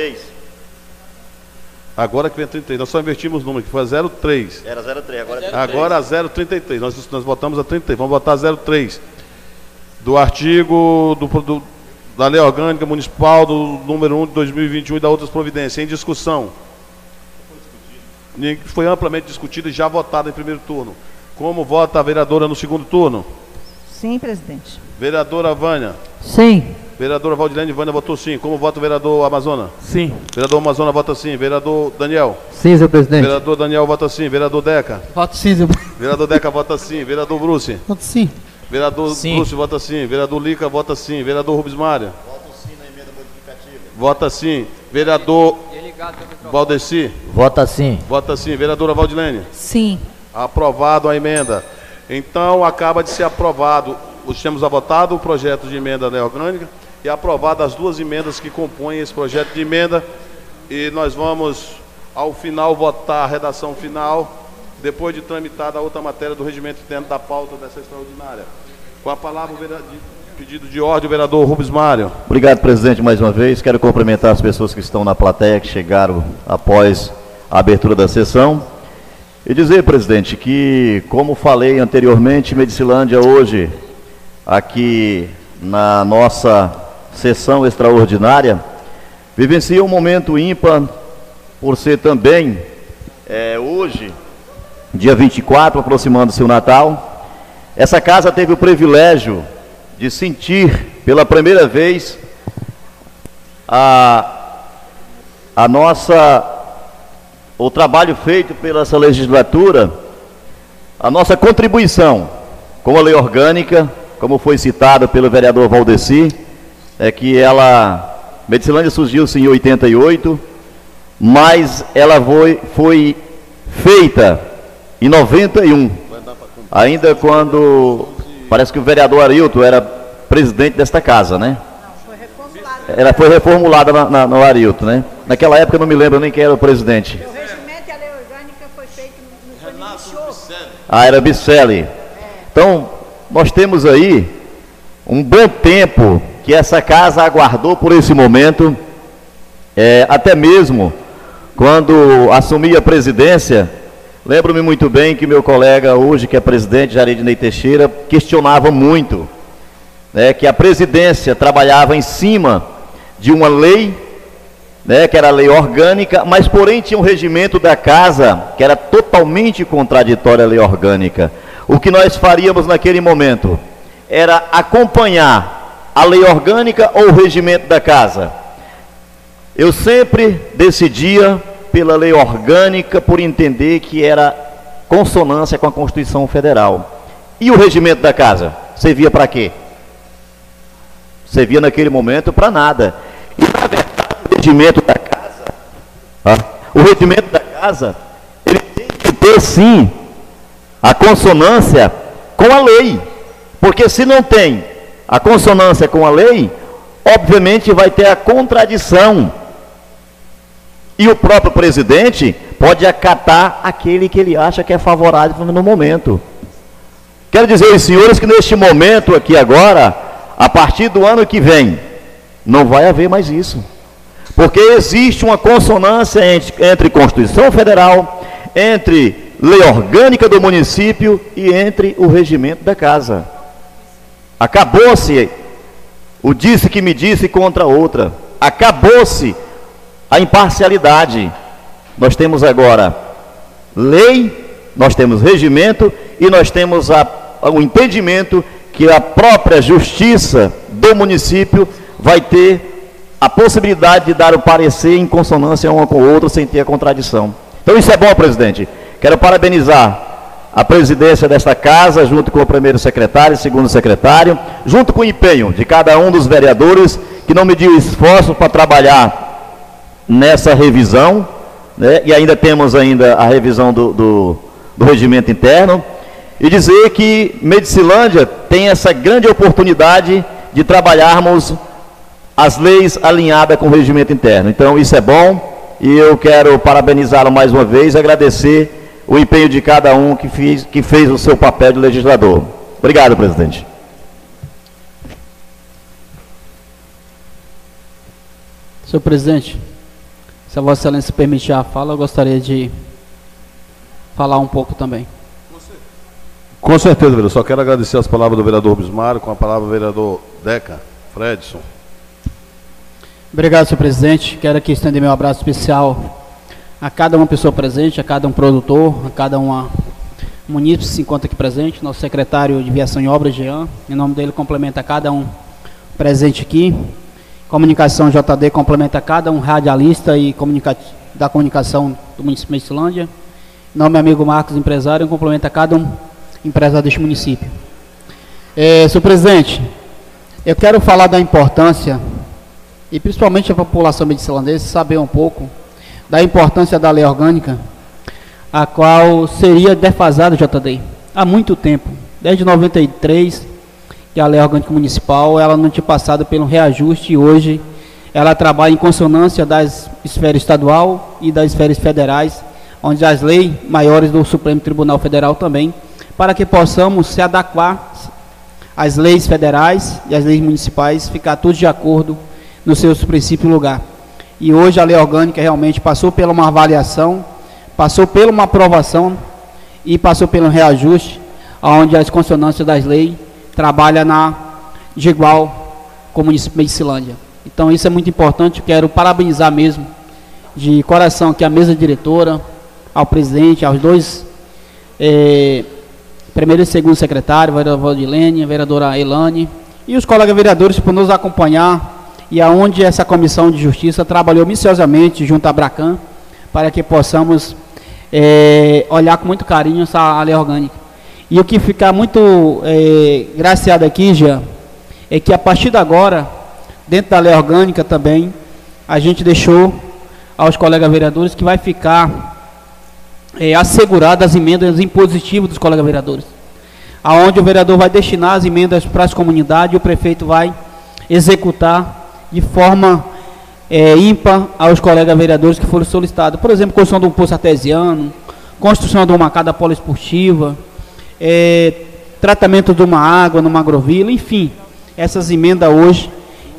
Agora que vem 33. Nós só invertimos o número, que foi a 03. Era 03, agora é Agora a 033. Nós, nós votamos a 33. Vamos votar a 03. Do artigo do, do- da Lei Orgânica Municipal do número 1 de 2021 e da outras providências. Em discussão. Ninguém- Foi amplamente discutido e já votado em primeiro turno. Como vota a vereadora no segundo turno? Sim, presidente. Vereadora Vânia. Sim. Vereadora Valdilene Vânia votou sim. Como vota o vereador Amazona? Sim. Vereador Amazona vota sim. Vereador Daniel. Sim, senhor presidente. Vereador Daniel vota sim. Vereador Deca. Voto sim, senhor. Vereador Deca vota sim. Vereador Bruce. Voto sim. Vereador Sim. Bruce vota sim. Vereador Lica vota sim. Vereador Rubens Mário. Vota sim. Vereador Valdeci. Vota sim. Vota sim. Vereadora Valdilene. Sim. Aprovado a emenda. Então acaba de ser aprovado. Nós temos votado o projeto de emenda orgânica e aprovado as duas emendas que compõem esse projeto de emenda. E nós vamos, ao final, votar a redação final, depois de tramitada a outra matéria do regimento interno da pauta dessa extraordinária. Com a palavra, o pedido de ordem, o vereador Rubens Mário. Obrigado, presidente, mais uma vez. Quero cumprimentar as pessoas que estão na plateia, que chegaram após a abertura da sessão. E dizer, presidente, que, como falei anteriormente, Medicilândia hoje, aqui na nossa sessão extraordinária, vivencia um momento ímpar, por ser também, eh, hoje, dia 24, aproximando-se o Natal, essa casa teve o privilégio de sentir pela primeira vez a, a nossa o trabalho feito pela essa legislatura, a nossa contribuição com a lei orgânica, como foi citado pelo vereador Valdeci, é que ela Medicilândia surgiu-se em 88, mas ela foi, foi feita em 91, ainda quando parece que o vereador Arilton era presidente desta casa, né? Ela foi reformulada na, na, no Arilton, né? Naquela época eu não me lembro nem quem era o presidente. O regimento e a lei orgânica foi feito no, no Ah, era Bicelli. Então, nós temos aí um bom tempo que essa casa aguardou por esse momento, é, até mesmo quando assumi a presidência, lembro-me muito bem que meu colega hoje, que é presidente, Jaredinei Teixeira, questionava muito né, que a presidência trabalhava em cima de uma lei, né, que era a lei orgânica, mas porém tinha um regimento da casa que era totalmente contraditório à lei orgânica. O que nós faríamos naquele momento era acompanhar a lei orgânica ou o regimento da casa. Eu sempre decidia pela lei orgânica por entender que era consonância com a Constituição Federal. E o regimento da casa servia para quê? Servia naquele momento para nada. E na verdade, o regimento da casa, ah, o regimento da casa, ele tem que ter sim a consonância com a lei. Porque se não tem a consonância com a lei, obviamente vai ter a contradição. E o próprio presidente pode acatar aquele que ele acha que é favorável no momento. Quero dizer senhores que neste momento aqui agora, a partir do ano que vem, não vai haver mais isso. Porque existe uma consonância entre Constituição Federal, entre lei orgânica do município e entre o regimento da casa. Acabou-se o disse que me disse contra outra. Acabou-se a imparcialidade. Nós temos agora lei, nós temos regimento e nós temos a, o entendimento que a própria justiça do município vai ter a possibilidade de dar o parecer em consonância uma com a outra sem ter a contradição. Então isso é bom, presidente. Quero parabenizar a presidência desta casa, junto com o primeiro secretário e segundo secretário, junto com o empenho de cada um dos vereadores que não mediu esforço para trabalhar nessa revisão, né? e ainda temos ainda a revisão do, do, do regimento interno, e dizer que Medicilândia tem essa grande oportunidade de trabalharmos as leis alinhadas com o regimento interno. Então isso é bom e eu quero parabenizá-lo mais uma vez agradecer o empenho de cada um que fez, que fez o seu papel de legislador. Obrigado, presidente. Senhor presidente, Se a Vossa Excelência permitir a fala, eu gostaria de falar um pouco também. Com certeza, vereador. Só quero agradecer as palavras do vereador Bismário, com a palavra do vereador Deca, Fredson. Obrigado, senhor presidente. Quero aqui estender meu abraço especial a cada uma pessoa presente, a cada um produtor, a cada uma munícipe que se encontra aqui presente, nosso secretário de Viação e Obras, Jean, em nome dele complementa cada um presente aqui. Comunicação JD complementa cada um radialista e comunica da comunicação do município de Islândia. Em nome amigo Marcos, empresário, complementa cada um empresário deste município. É, senhor presidente, eu quero falar da importância, e principalmente a população medicilandense saber um pouco da importância da lei orgânica, a qual seria defasada, JD, há muito tempo, desde 93, que a lei orgânica municipal, ela não tinha passado pelo reajuste e hoje ela trabalha em consonância das esferas estadual e das esferas federais, onde as leis maiores do Supremo Tribunal Federal também, para que possamos se adequar às leis federais e às leis municipais, ficar todos de acordo nos seus princípios e lugar. E hoje a lei orgânica realmente passou por uma avaliação, passou por uma aprovação e passou pelo reajuste, onde as consonâncias das leis trabalham na, de igual com o município de Medicilândia. Então isso é muito importante, quero parabenizar mesmo de coração aqui a mesa diretora, ao presidente, aos dois eh, primeiro e segundo secretário, vereador Valdilene, vereadora Elane, e os colegas vereadores por nos acompanhar e aonde essa comissão de justiça trabalhou minuciosamente junto à Bracan para que possamos é, olhar com muito carinho essa lei orgânica. E o que fica muito é, graciado aqui, já é que a partir de agora, dentro da lei orgânica também, a gente deixou aos colegas vereadores que vai ficar é, assegurado as emendas impositivas dos colegas vereadores. Aonde o vereador vai destinar as emendas para as comunidades e o prefeito vai executar de forma é, ímpar aos colegas vereadores que foram solicitados. Por exemplo, construção de um poço artesiano, construção de uma cada poliesportiva, é, tratamento de uma água numa agrovila, enfim. Essas emendas hoje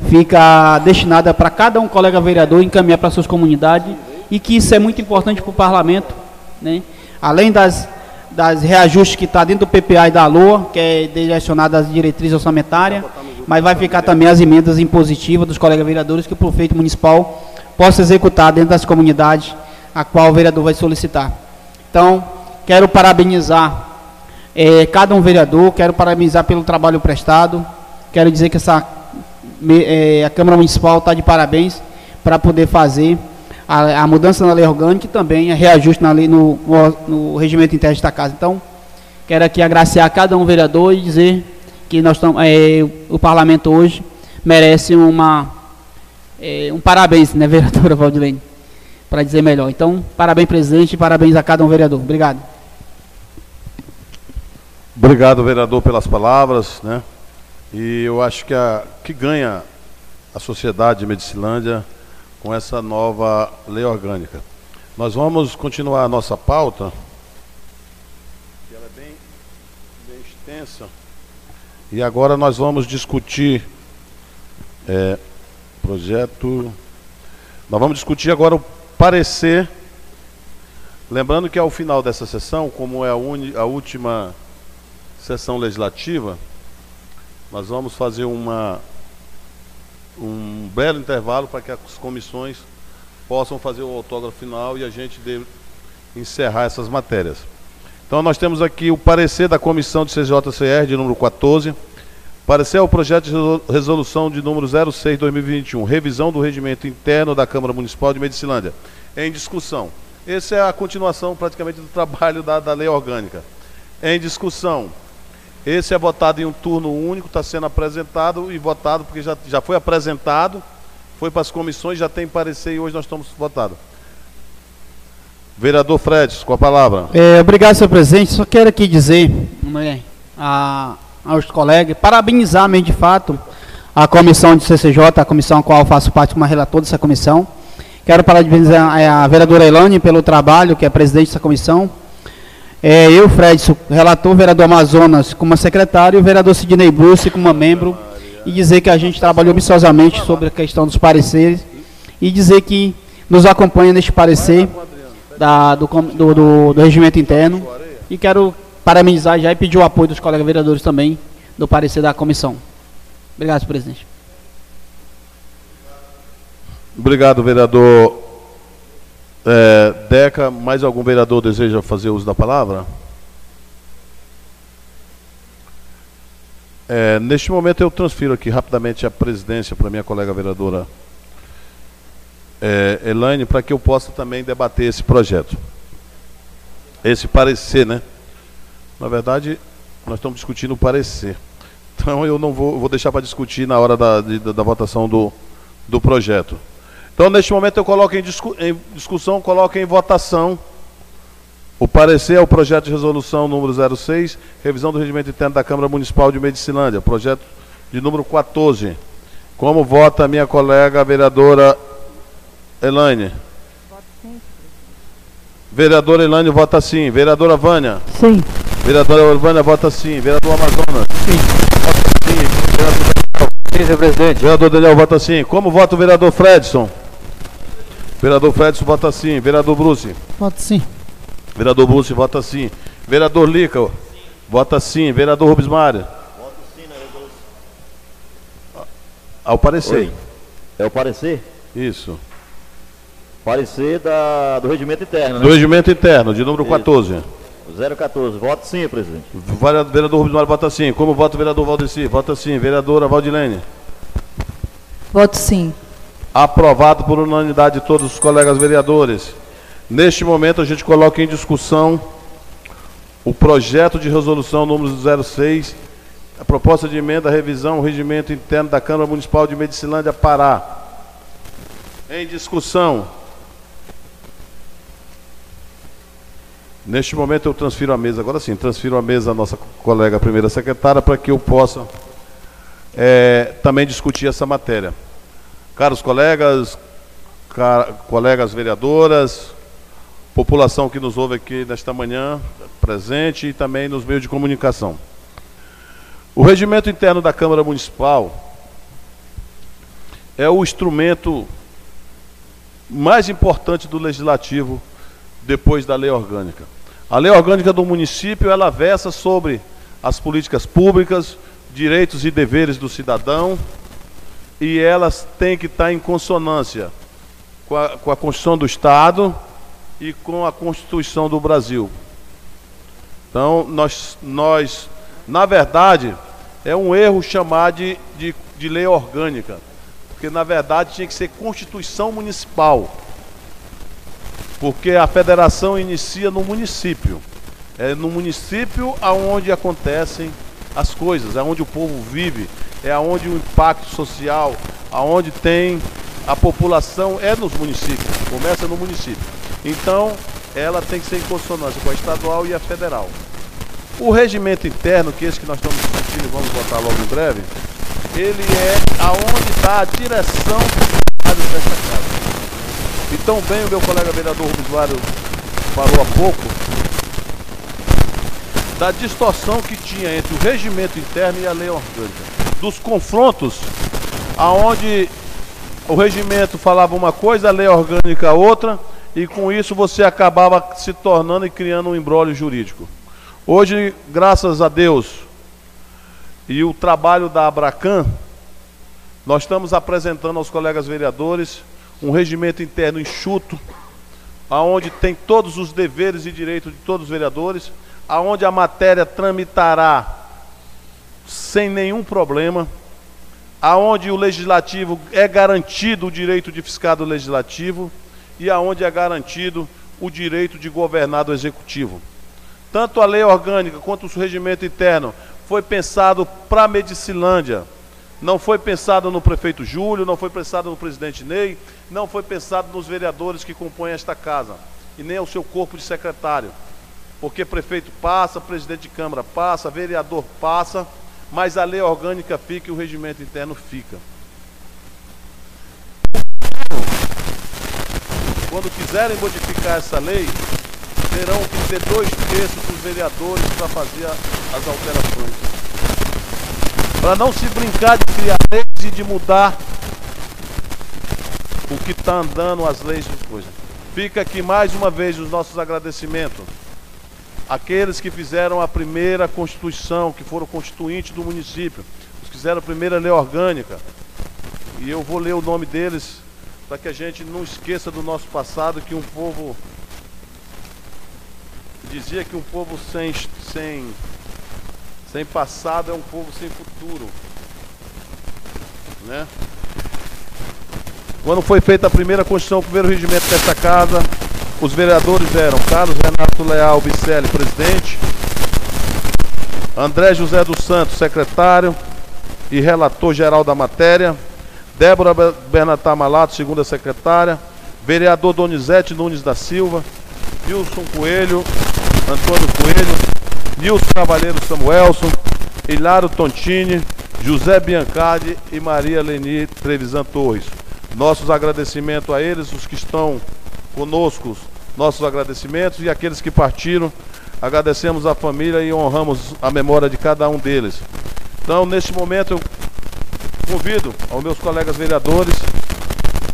fica destinada para cada um colega vereador encaminhar para suas comunidades e que isso é muito importante para o parlamento, né? Além das das reajustes que está dentro do PPA e da LOA, que é direcionado às diretrizes orçamentárias, mas vai ficar também as emendas impositivas dos colegas vereadores que o prefeito municipal possa executar dentro das comunidades a qual o vereador vai solicitar. Então, quero parabenizar é, cada um vereador, quero parabenizar pelo trabalho prestado, quero dizer que essa, é, a Câmara Municipal está de parabéns para poder fazer a, a, mudança na lei orgânica e também a reajuste na lei no, no, regimento interno da casa. Então, quero aqui agraciar cada um vereador e dizer que nós estamos, é, o parlamento hoje merece uma, é, um parabéns, né, vereadora Valdilene, para dizer melhor. Então, parabéns, presidente, parabéns a cada um vereador. Obrigado. Obrigado, vereador, pelas palavras, né? E eu acho que a que ganha a sociedade de Medicilândia com essa nova lei orgânica. Nós vamos continuar a nossa pauta, que ela é bem, bem extensa. E agora nós vamos discutir é, projeto. Nós vamos discutir agora o parecer. Lembrando que ao final dessa sessão, como é a, uni, a última sessão legislativa, nós vamos fazer uma, um belo intervalo para que as comissões possam fazer o autógrafo final e a gente deve encerrar essas matérias. Então nós temos aqui o parecer da comissão de CJCR de número 14. Parecer ao projeto de resolução de número 06-2021, revisão do regimento interno da Câmara Municipal de Medicilândia. Em discussão. Essa é a continuação praticamente do trabalho da, da lei orgânica. Em discussão. Esse é votado em um turno único, está sendo apresentado e votado, porque já, já foi apresentado, foi para as comissões, já tem parecer e hoje nós estamos votando. Vereador Fred, com a palavra. É, obrigado, senhor presidente. Só quero aqui dizer né, a, aos colegas, parabenizar mesmo de fato a comissão de CCJ, a comissão a qual faço parte como relator dessa comissão. Quero parabenizar a, a vereadora Elane pelo trabalho, que é presidente dessa comissão. É, eu, Fred, relator, vereador Amazonas como secretário, e o vereador Sidney Bruce como membro, e dizer que a gente trabalhou missosamente sobre a questão dos pareceres, e dizer que nos acompanha neste parecer da, do, do, do, do regimento interno. E quero parabenizar já e pedir o apoio dos colegas vereadores também do parecer da comissão. Obrigado, presidente. Obrigado, vereador é, Deca. Mais algum vereador deseja fazer uso da palavra? É, neste momento eu transfiro aqui rapidamente a presidência para minha colega vereadora é, Elaine, para que eu possa também debater esse projeto. Esse parecer, né? Na verdade, nós estamos discutindo o parecer. Então eu não vou, vou deixar para discutir na hora da, de- da votação do, do projeto. Então, neste momento, eu coloco em, discu- em discussão, coloco em votação o parecer ao projeto de resolução número 06, revisão do regimento interno da Câmara Municipal de Medicilândia, projeto de número 14. Como vota a minha colega a vereadora Elaine? Vereadora Elaine vota sim. Vereadora Vânia? Sim. Vereadora Vânia vota sim. Vereador Amazonas? Sim. Vota sim. Vereador Sim, senhor presidente. Vereador Daniel vota sim. Como vota o vereador Fredson? Vereador Fredson vota sim. Vereador Bruce? Voto sim. Vereador Bruce vota sim. Vereador Lica? Vota sim. Vereador Rubens Mário? Ao parecer. Oi. É o parecer? Isso. Parecer da, do regimento interno, Do né? regimento interno, de número Isso. 14. 014. Voto sim, presidente. Vereador Rubens Mário vota sim. Como vota o vereador Valdeci? Vota sim. Vereadora Valdilene? Voto sim. Aprovado por unanimidade de todos os colegas vereadores. Neste momento, a gente coloca em discussão o projeto de resolução número 06, a proposta de emenda à revisão ao regimento interno da Câmara Municipal de Medicilândia, Pará. Em discussão. Neste momento, eu transfiro a mesa, agora sim, transfiro a mesa à nossa colega primeira secretária para que eu possa eh, também discutir essa matéria. Caros colegas, ca- colegas vereadoras, população que nos ouve aqui nesta manhã, presente e também nos meios de comunicação. O regimento interno da Câmara Municipal é o instrumento mais importante do legislativo depois da lei orgânica. A lei orgânica do município, ela versa sobre as políticas públicas, direitos e deveres do cidadão, e elas têm que estar em consonância com a, com a Constituição do Estado e com a Constituição do Brasil. Então, nós, nós na verdade, é um erro chamar de, de, de lei orgânica, porque na verdade tinha que ser Constituição Municipal, porque a federação inicia no município. É no município aonde acontecem as coisas, é onde o povo vive, é aonde o impacto social, aonde tem a população é nos municípios, começa no município. Então, ela tem que ser em consonância com a estadual e a federal. O regimento interno, que é esse que nós estamos discutindo e vamos votar logo em breve, ele é aonde está a direção dessa casa. Então, bem, o meu colega vereador Rubens falou há pouco da distorção que tinha entre o regimento interno e a lei orgânica. Dos confrontos aonde o regimento falava uma coisa, a lei orgânica outra, e com isso você acabava se tornando e criando um embrólio jurídico. Hoje, graças a Deus e o trabalho da Abracan, nós estamos apresentando aos colegas vereadores um regimento interno enxuto, aonde tem todos os deveres e direitos de todos os vereadores, aonde a matéria tramitará sem nenhum problema, aonde o legislativo é garantido o direito de fiscal do legislativo e aonde é garantido o direito de governar do executivo. Tanto a lei orgânica quanto o regimento interno foi pensado para a Medicilândia. Não foi pensado no prefeito Júlio, não foi pensado no presidente Ney, não foi pensado nos vereadores que compõem esta casa, e nem ao seu corpo de secretário. Porque prefeito passa, presidente de Câmara passa, vereador passa, mas a lei orgânica fica e o regimento interno fica. Quando quiserem modificar essa lei, terão que ter dois terços dos vereadores para fazer as alterações. Para não se brincar de criar leis e de mudar o que está andando, as leis e coisas. Fica aqui mais uma vez os nossos agradecimentos àqueles que fizeram a primeira constituição, que foram constituintes do município, os que fizeram a primeira lei orgânica. E eu vou ler o nome deles para que a gente não esqueça do nosso passado, que um povo dizia que um povo sem, sem, sem passado é um povo sem futuro. Né? Quando foi feita a primeira Constituição, o primeiro regimento desta casa, os vereadores eram Carlos Renato Leal Bicelli, presidente, André José dos Santos, secretário e relator geral da matéria, Débora Bernatar Malato, segunda secretária, vereador Donizete Nunes da Silva, Wilson Coelho, Antônio Coelho, Nilson Cavaleiro Samuelson, Hilário Tontini, José Biancardi e Maria Leni Trevisan Torres. Nossos agradecimentos a eles, os que estão conosco, nossos agradecimentos e aqueles que partiram. Agradecemos a família e honramos a memória de cada um deles. Então, neste momento, eu convido aos meus colegas vereadores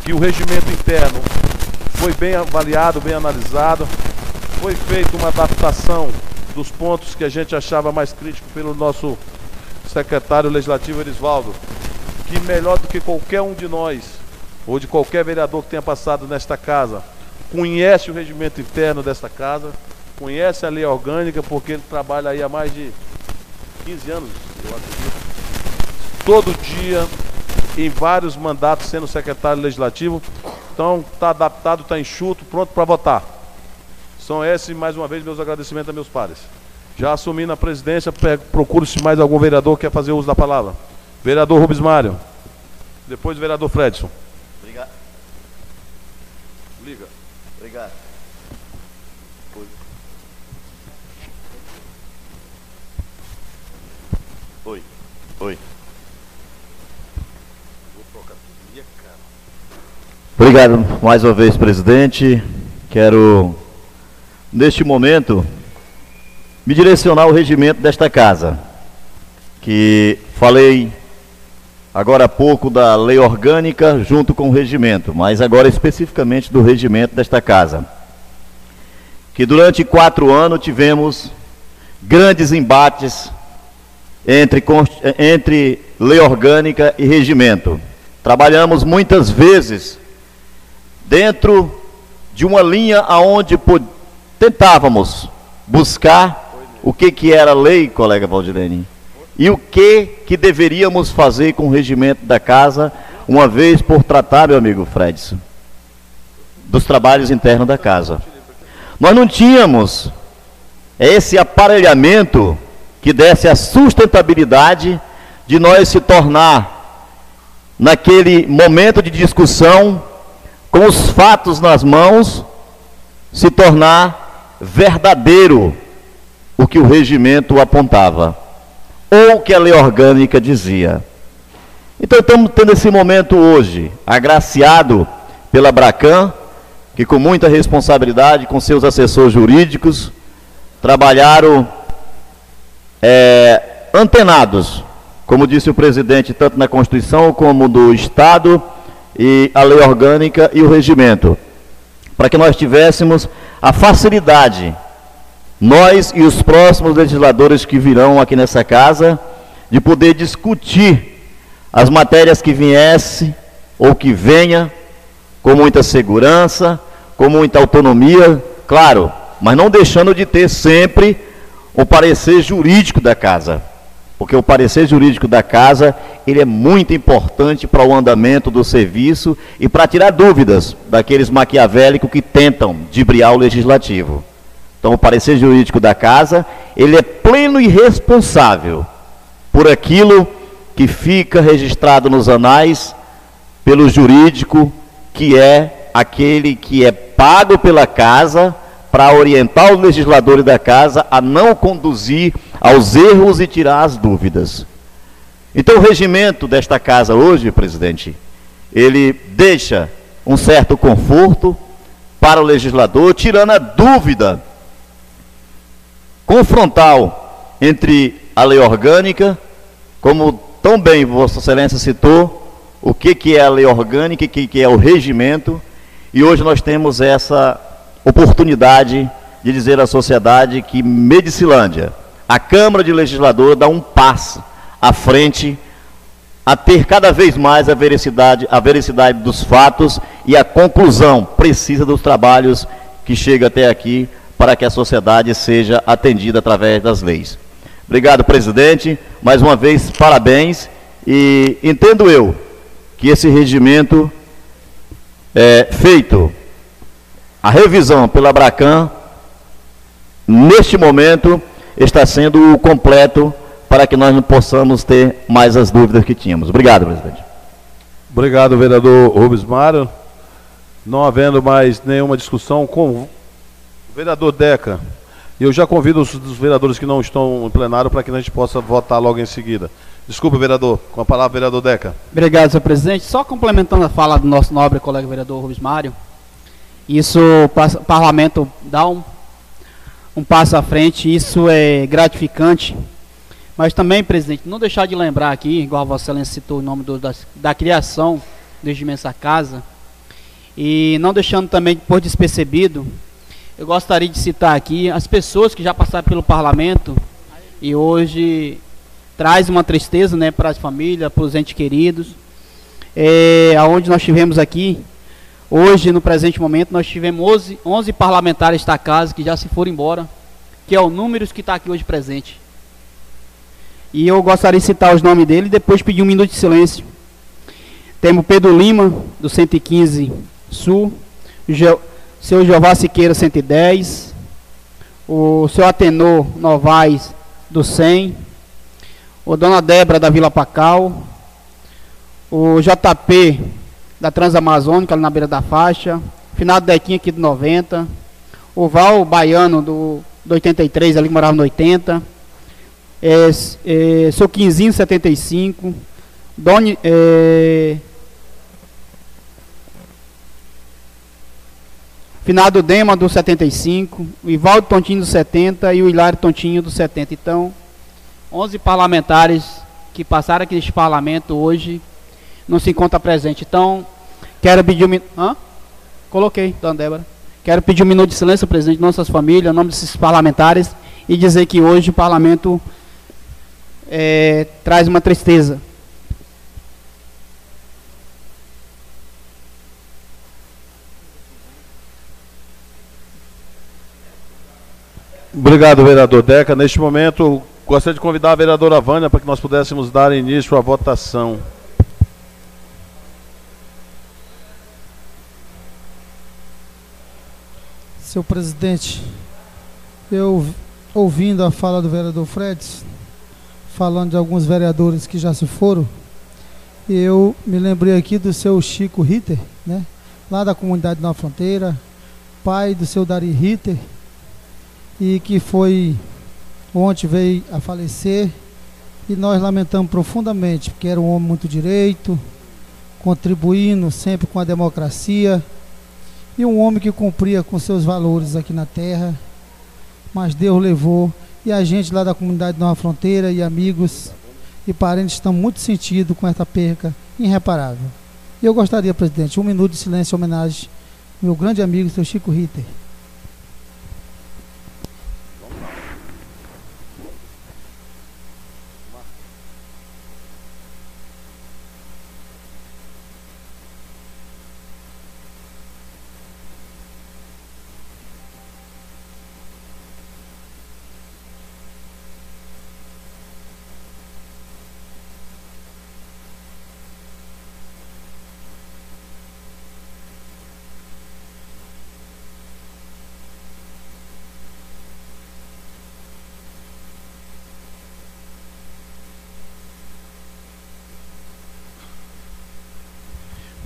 que o regimento interno foi bem avaliado, bem analisado, foi feita uma adaptação dos pontos que a gente achava mais crítico pelo nosso secretário legislativo Erisvaldo, que melhor do que qualquer um de nós, ou de qualquer vereador que tenha passado nesta casa, conhece o regimento interno desta casa, conhece a lei orgânica, porque ele trabalha aí há mais de 15 anos, eu acredito. Todo dia, em vários mandatos, sendo secretário legislativo. Então, está adaptado, está enxuto, pronto para votar. São esses, mais uma vez, meus agradecimentos a meus pares. Já assumi na presidência, procuro se mais algum vereador quer fazer uso da palavra. Vereador Rubens Mário. Depois o vereador Fredson. Liga. Obrigado. Oi. Oi. Obrigado mais uma vez, presidente. Quero, neste momento, me direcionar ao regimento desta casa, que falei agora há pouco da lei orgânica junto com o regimento, mas agora especificamente do regimento desta casa. Que durante quatro anos tivemos grandes embates entre, entre lei orgânica e regimento. Trabalhamos muitas vezes dentro de uma linha aonde tentávamos buscar o que, que era lei, colega Valdirene, e o que, que deveríamos fazer com o regimento da casa, uma vez por tratar, meu amigo Fredson, dos trabalhos internos da casa. Nós não tínhamos esse aparelhamento que desse a sustentabilidade de nós se tornar, naquele momento de discussão, com os fatos nas mãos, se tornar verdadeiro o que o regimento apontava, ou o que a lei orgânica dizia. Então estamos tendo esse momento hoje, agraciado pela Bracan, que com muita responsabilidade, com seus assessores jurídicos, trabalharam é, antenados, como disse o presidente, tanto na Constituição como do Estado, e a lei orgânica e o regimento, para que nós tivéssemos a facilidade nós e os próximos legisladores que virão aqui nessa casa, de poder discutir as matérias que viesse ou que venha com muita segurança, com muita autonomia, claro, mas não deixando de ter sempre o parecer jurídico da casa. Porque o parecer jurídico da casa, ele é muito importante para o andamento do serviço e para tirar dúvidas daqueles maquiavélicos que tentam dibriar o legislativo. Então, o parecer jurídico da casa, ele é pleno e responsável por aquilo que fica registrado nos anais pelo jurídico, que é aquele que é pago pela casa para orientar os legisladores da casa a não conduzir aos erros e tirar as dúvidas. Então, o regimento desta casa hoje, presidente, ele deixa um certo conforto para o legislador, tirando a dúvida confrontal entre a lei orgânica, como tão bem Vossa Excelência citou, o que, que é a lei orgânica, o que, que é o regimento, e hoje nós temos essa oportunidade de dizer à sociedade que Medicilândia, a Câmara de Legislador, dá um passo à frente a ter cada vez mais a veracidade, a veracidade dos fatos e a conclusão precisa dos trabalhos que chega até aqui para que a sociedade seja atendida através das leis. Obrigado, presidente. Mais uma vez, parabéns. E entendo eu que esse regimento é feito a revisão pela Bracan neste momento está sendo completo para que nós não possamos ter mais as dúvidas que tínhamos. Obrigado, presidente. Obrigado, vereador Rubens Mário. Não havendo mais nenhuma discussão com o vereador Deca, eu já convido os, os vereadores que não estão em plenário para que a gente possa votar logo em seguida. Desculpe, vereador. Com a palavra, vereador Deca. Obrigado, senhor presidente. Só complementando a fala do nosso nobre colega vereador Rubens Mário, isso o parlamento dá um, um passo à frente, isso é gratificante mas também, presidente, não deixar de lembrar aqui, igual a Vossa Excelência citou o nome do, da, da criação do Imensa Casa, e não deixando também por despercebido, eu gostaria de citar aqui as pessoas que já passaram pelo parlamento e hoje traz uma tristeza né, para as famílias, para os entes queridos. É, aonde nós tivemos aqui, hoje, no presente momento, nós tivemos 11, 11 parlamentares da casa que já se foram embora, que é o número que está aqui hoje presente. E eu gostaria de citar os nomes dele e depois pedir um minuto de silêncio. Temos Pedro Lima, do 115 Sul, seu Jeová Siqueira, 110, o seu Atenor Novaes, do 100, o Dona Débora, da Vila Pacal, o JP, da Transamazônica, ali na beira da faixa, Finado Dequinha, aqui do 90, o Val Baiano, do, do 83, ali que morava no 80, é, é, seu Quinzinho 75, Doni, é, Finado Dema do 75, o Ivaldo Tontinho do 70 e o Hilário Tontinho do 70. Então, 11 parlamentares que passaram aqui neste parlamento hoje não se encontram presentes. Então, quero pedir um. Hã? Coloquei, dona Débora. Quero pedir um minuto de silêncio, presidente, nossas famílias, em nome desses parlamentares, e dizer que hoje o parlamento é, traz uma tristeza. Obrigado, vereador Deca. Neste momento, gostaria de convidar a vereadora Vânia para que nós pudéssemos dar início à votação. Senhor presidente, eu ouvindo a fala do vereador Fredes, falando de alguns vereadores que já se foram, eu me lembrei aqui do seu Chico Ritter, né? lá da comunidade Nova Fronteira, pai do seu Dari Ritter, e que foi ontem veio a falecer, e nós lamentamos profundamente, porque era um homem muito direito, contribuindo sempre com a democracia, e um homem que cumpria com seus valores aqui na terra, mas Deus levou e a gente lá da comunidade Nova Fronteira e amigos e parentes estão muito sentidos com essa perca irreparável. E eu gostaria, presidente, um minuto de silêncio em homenagem ao meu grande amigo, seu Chico Ritter.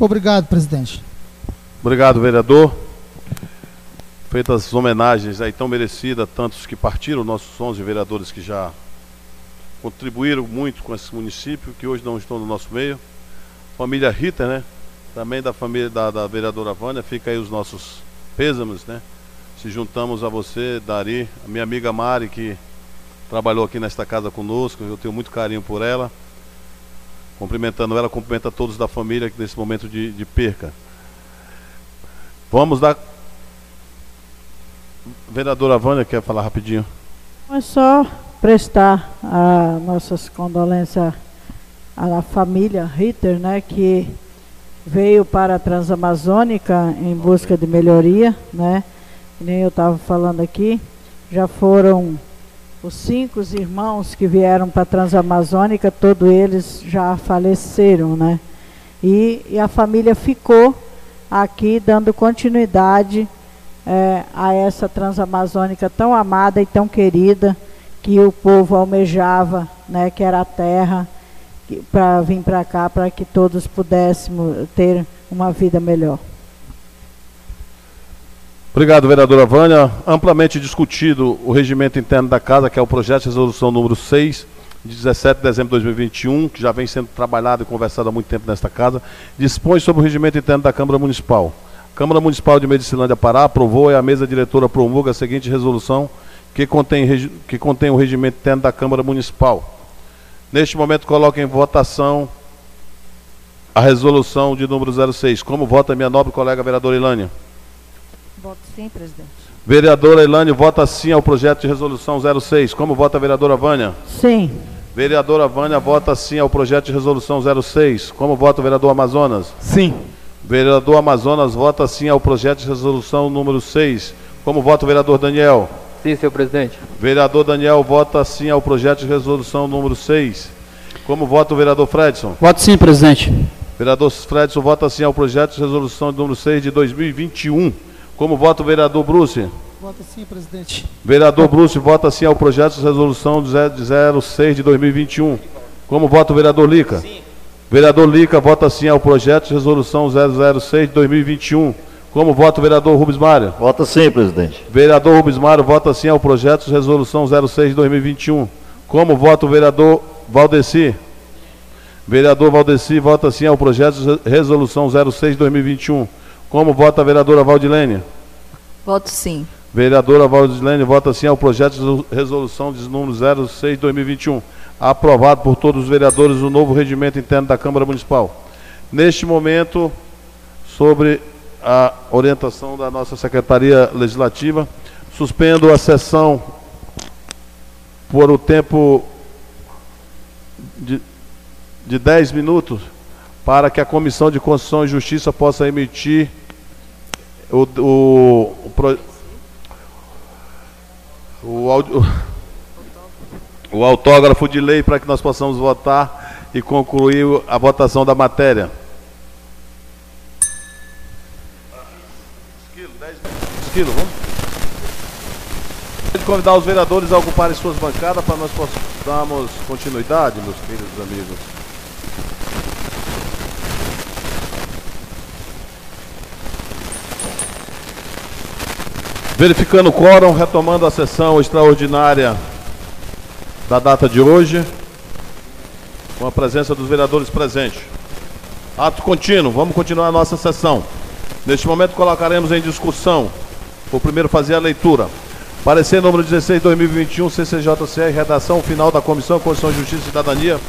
Obrigado, presidente. Obrigado, vereador. Feitas as homenagens aí tão merecidas, tantos que partiram, nossos 11 vereadores que já contribuíram muito com esse município, que hoje não estão no nosso meio. Família Rita, né? Também da família da, da vereadora Vânia, fica aí os nossos pêsames, né? Se juntamos a você, Dari, a minha amiga Mari, que trabalhou aqui nesta casa conosco, eu tenho muito carinho por ela. Cumprimentando ela, cumprimenta todos da família nesse momento de, de perca. Vamos dar. Vereadora Vânia quer falar rapidinho. É só prestar as nossas condolências à família Ritter, né, que veio para a Transamazônica em busca de melhoria, né? Nem eu estava falando aqui, já foram os cinco irmãos que vieram para a Transamazônica, todos eles já faleceram, né? E, e a família ficou aqui dando continuidade é, a essa Transamazônica tão amada e tão querida que o povo almejava, né? Que era a terra para vir para cá, para que todos pudéssemos ter uma vida melhor. Obrigado, vereadora Vânia. Amplamente discutido o regimento interno da Casa, que é o projeto de resolução número 6, de 17 de dezembro de 2021, que já vem sendo trabalhado e conversado há muito tempo nesta casa, dispõe sobre o regimento interno da Câmara Municipal. A Câmara Municipal de Medicilândia Pará aprovou e a mesa diretora promulga a seguinte resolução que contém, que contém o regimento interno da Câmara Municipal. Neste momento, coloco em votação a resolução de número 06. Como vota minha nobre colega vereadora Ilânia? Voto sim, presidente. Vereadora Elane vota sim ao projeto de resolução 06. Como vota a vereadora Vânia? Sim. Vereadora Vânia vota sim ao projeto de resolução 06. Como vota o vereador Amazonas? Sim. Vereador Amazonas vota sim ao projeto de resolução número 6. Como vota o vereador Daniel? Sim, senhor presidente. Vereador Daniel vota sim ao projeto de resolução número 6. Como vota o vereador Fredson? Voto sim, presidente. Vereador Fredson vota sim ao projeto de resolução número 6 de 2021. Como vota o vereador Bruce? Vota sim, presidente. Vereador Bruce vota sim ao projeto de resolução de 06 de 2021. Como vota o vereador Lica? Sim. Vereador Lica vota sim ao projeto de resolução 006 de 2021. Como vota o vereador Rubens Mário? Vota sim, presidente. Vereador Rubens Mário vota sim ao projeto de resolução 06 de 2021. Como vota o vereador Valdeci? Vereador Valdeci vota sim ao projeto de resolução 06 de 2021. Como vota a vereadora Valdilene? Voto sim. Vereadora Valdilene vota sim ao projeto de resolução de número 06 2021. Aprovado por todos os vereadores o novo regimento interno da Câmara Municipal. Neste momento, sobre a orientação da nossa Secretaria Legislativa, suspendo a sessão por o tempo de, de 10 minutos para que a Comissão de Constituição e Justiça possa emitir o, o, o, o, o autógrafo de lei para que nós possamos votar e concluir a votação da matéria. Esquilo, 10 Esquilo, vamos? convidar os vereadores a ocuparem suas bancadas para nós darmos continuidade, meus queridos amigos. Verificando o quórum, retomando a sessão extraordinária da data de hoje, com a presença dos vereadores presentes. Ato contínuo, vamos continuar a nossa sessão. Neste momento colocaremos em discussão, vou primeiro fazer a leitura. Parecer número 16, 2021, CCJCR, redação final da Comissão de Constituição, Justiça e Cidadania.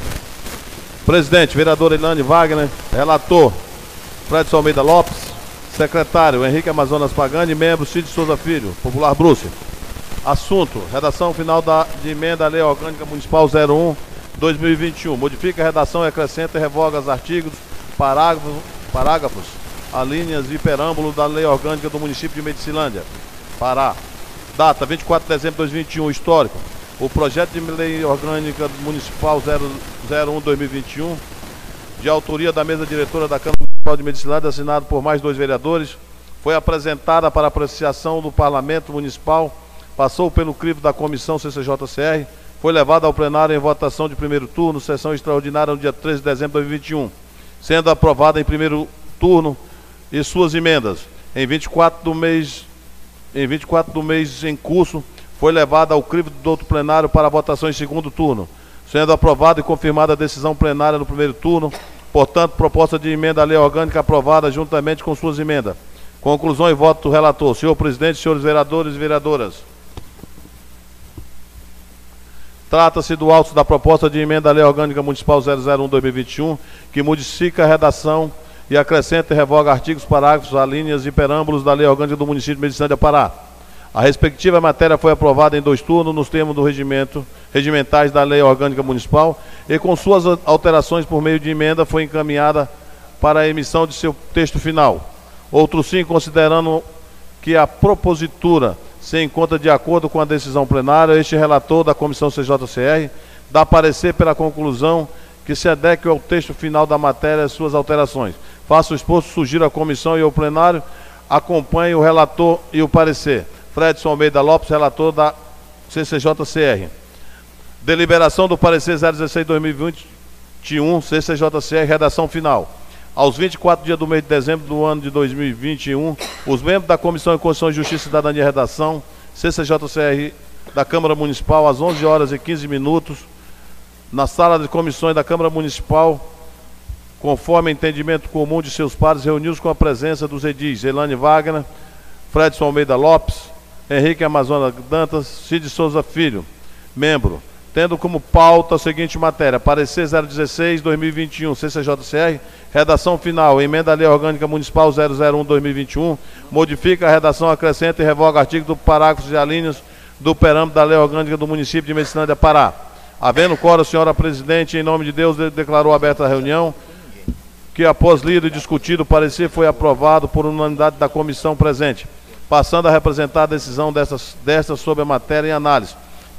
Presidente, vereador Ilane Wagner, relator, Fred Almeida Lopes, Secretário Henrique Amazonas Pagani, membro Cid Souza Filho, Popular Bruce. Assunto: redação final da, de emenda à Lei Orgânica Municipal 01 2021. Modifica a redação e acrescenta e revoga os artigos, parágrafos, parágrafos, alíneas e perâmbulo da Lei Orgânica do município de Medicilândia. Pará. Data 24 de dezembro de 2021. Histórico. O projeto de Lei Orgânica Municipal 001 2021 de autoria da mesa diretora da Câmara de Medicinalidade, assinado por mais dois vereadores, foi apresentada para apreciação do Parlamento Municipal, passou pelo crivo da Comissão CCJCR, foi levada ao plenário em votação de primeiro turno, sessão extraordinária no dia 13 de dezembro de 2021, sendo aprovada em primeiro turno e suas emendas. Em 24 do mês em 24 do mês em curso, foi levada ao crivo do outro plenário para votação em segundo turno, sendo aprovada e confirmada a decisão plenária no primeiro turno, Portanto, proposta de emenda à lei orgânica aprovada juntamente com suas emendas. Conclusão e voto do relator. Senhor presidente, senhores vereadores e vereadoras. Trata-se do auto da proposta de emenda à Lei Orgânica Municipal 001-2021, que modifica a redação e acrescenta e revoga artigos, parágrafos, alíneas e perâmbulos da Lei Orgânica do Município de Medicina de Pará. A respectiva matéria foi aprovada em dois turnos nos termos do regimento regimentais da Lei Orgânica Municipal e com suas alterações por meio de emenda foi encaminhada para a emissão de seu texto final. Outro sim, considerando que a propositura se encontra de acordo com a decisão plenária, este relator da Comissão CJCR dá parecer pela conclusão que se adeque ao texto final da matéria e suas alterações. Faço o exposto, sugiro à comissão e ao plenário, acompanhe o relator e o parecer. Fredson Almeida Lopes, relator da CCJCR. Deliberação do parecer 016-2021, CCJCR, redação final. Aos 24 dias do mês de dezembro do ano de 2021, os membros da Comissão de Constituição, Justiça e Cidadania e Redação, CCJCR da Câmara Municipal, às 11 horas e 15 minutos, na sala de comissões da Câmara Municipal, conforme entendimento comum de seus pares, reunidos com a presença dos edis Elane Wagner, Fredson Almeida Lopes, Henrique Amazonas Dantas, Cid Souza Filho, membro. Tendo como pauta a seguinte matéria: Parecer 016-2021, CCJCR, redação final, emenda à Lei Orgânica Municipal 001-2021, modifica a redação, acrescenta e revoga artigo do parágrafo e alíneas do perâmbito da Lei Orgânica do município de Medicina Pará. Havendo coro, senhora presidente, em nome de Deus, declarou aberta a reunião, que após lido e discutido o parecer foi aprovado por unanimidade da comissão presente, passando a representar a decisão dessas, desta sobre a matéria em análise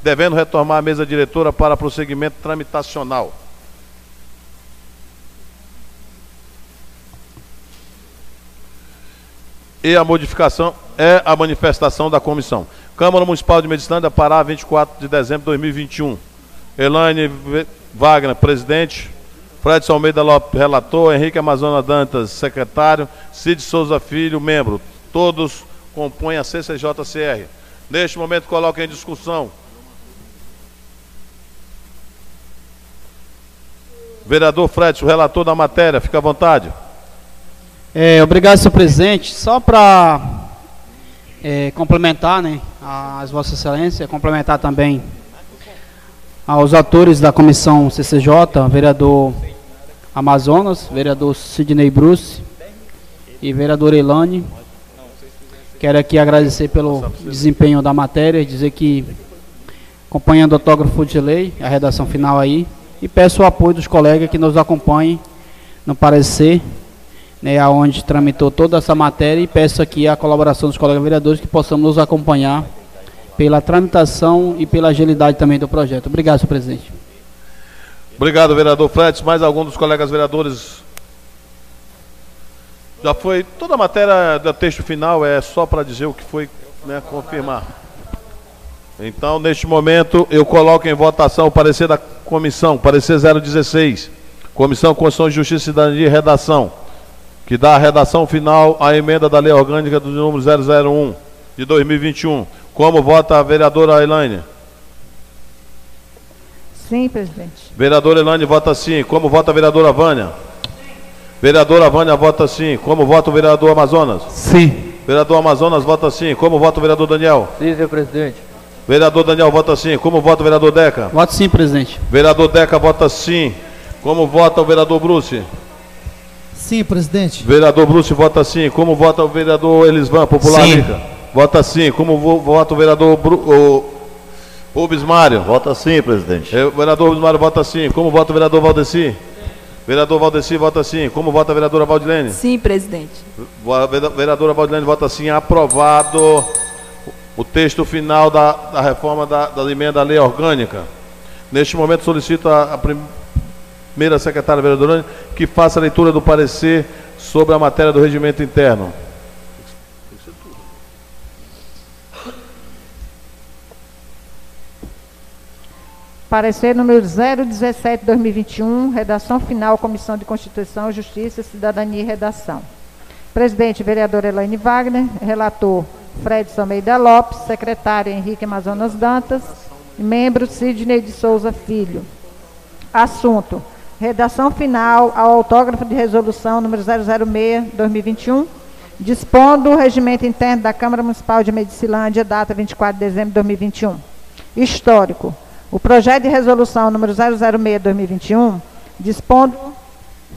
devendo retomar a mesa diretora para prosseguimento tramitacional. E a modificação é a manifestação da comissão. Câmara Municipal de Medicina da Pará, 24 de dezembro de 2021. Elaine Wagner, presidente. Fred Almeida Lopes, relator. Henrique Amazonas Dantas, secretário. Cid Souza Filho, membro. Todos compõem a CCJCR. Neste momento, coloco em discussão Vereador Fred, o relator da matéria, fica à vontade. É, obrigado, senhor presidente. Só para é, complementar, né, as vossas excelências, complementar também aos atores da comissão CCJ, vereador Amazonas, vereador Sidney Bruce e vereador Elane. Quero aqui agradecer pelo desempenho da matéria, dizer que acompanhando o autógrafo de lei, a redação final aí, e peço o apoio dos colegas que nos acompanhem no parecer, né, onde tramitou toda essa matéria e peço aqui a colaboração dos colegas vereadores que possamos nos acompanhar pela tramitação e pela agilidade também do projeto. Obrigado, senhor presidente. Obrigado, vereador Fredes. Mais algum dos colegas vereadores? Já foi. Toda a matéria do texto final é só para dizer o que foi, né, confirmar. Então, neste momento, eu coloco em votação o parecer da comissão, parecer 016. Comissão Constituição, Justiça e Cidadania e Redação, que dá a redação final à emenda da Lei Orgânica do número 001 de 2021. Como vota a vereadora Elaine? Sim, presidente. Vereadora Elaine vota sim. Como vota a vereadora Vânia? Vereadora Vânia vota sim. Como vota o vereador Amazonas? Sim. Vereador Amazonas vota sim. Como vota o vereador Daniel? Sim, senhor presidente. Vereador Daniel vota sim. Como vota o vereador Deca? Voto sim, presidente. Vereador Deca vota sim. Como vota o vereador Bruce? Sim, presidente. Vereador Bruce vota sim. Como vota o vereador Elisvan, Popular Sim. Rica? Vota sim. Como vo- vota o vereador Bru, o, Rubens Mário? Vota sim, presidente. É, O vereador Rubens Mário vota sim. Como vota o vereador Valdeci? Vereador Valdeci vota sim. Como vota a vereadora Valdilene? Sim, presidente. Vereadora Valdilene vota sim. Aprovado o texto final da, da reforma da, da emenda à lei orgânica. Neste momento solicito a, a prim- primeira secretária vereadora que faça a leitura do parecer sobre a matéria do regimento interno. Parecer número 017-2021, redação final, Comissão de Constituição, Justiça, Cidadania e Redação. Presidente, vereador Elaine Wagner, relator Fred Almeida Lopes, secretário Henrique Amazonas Dantas, membro Sidney de Souza Filho. Assunto: redação final ao autógrafo de resolução número 006-2021, dispondo o regimento interno da Câmara Municipal de Medicilândia, data 24 de dezembro de 2021. Histórico. O projeto de resolução número 006-2021, dispondo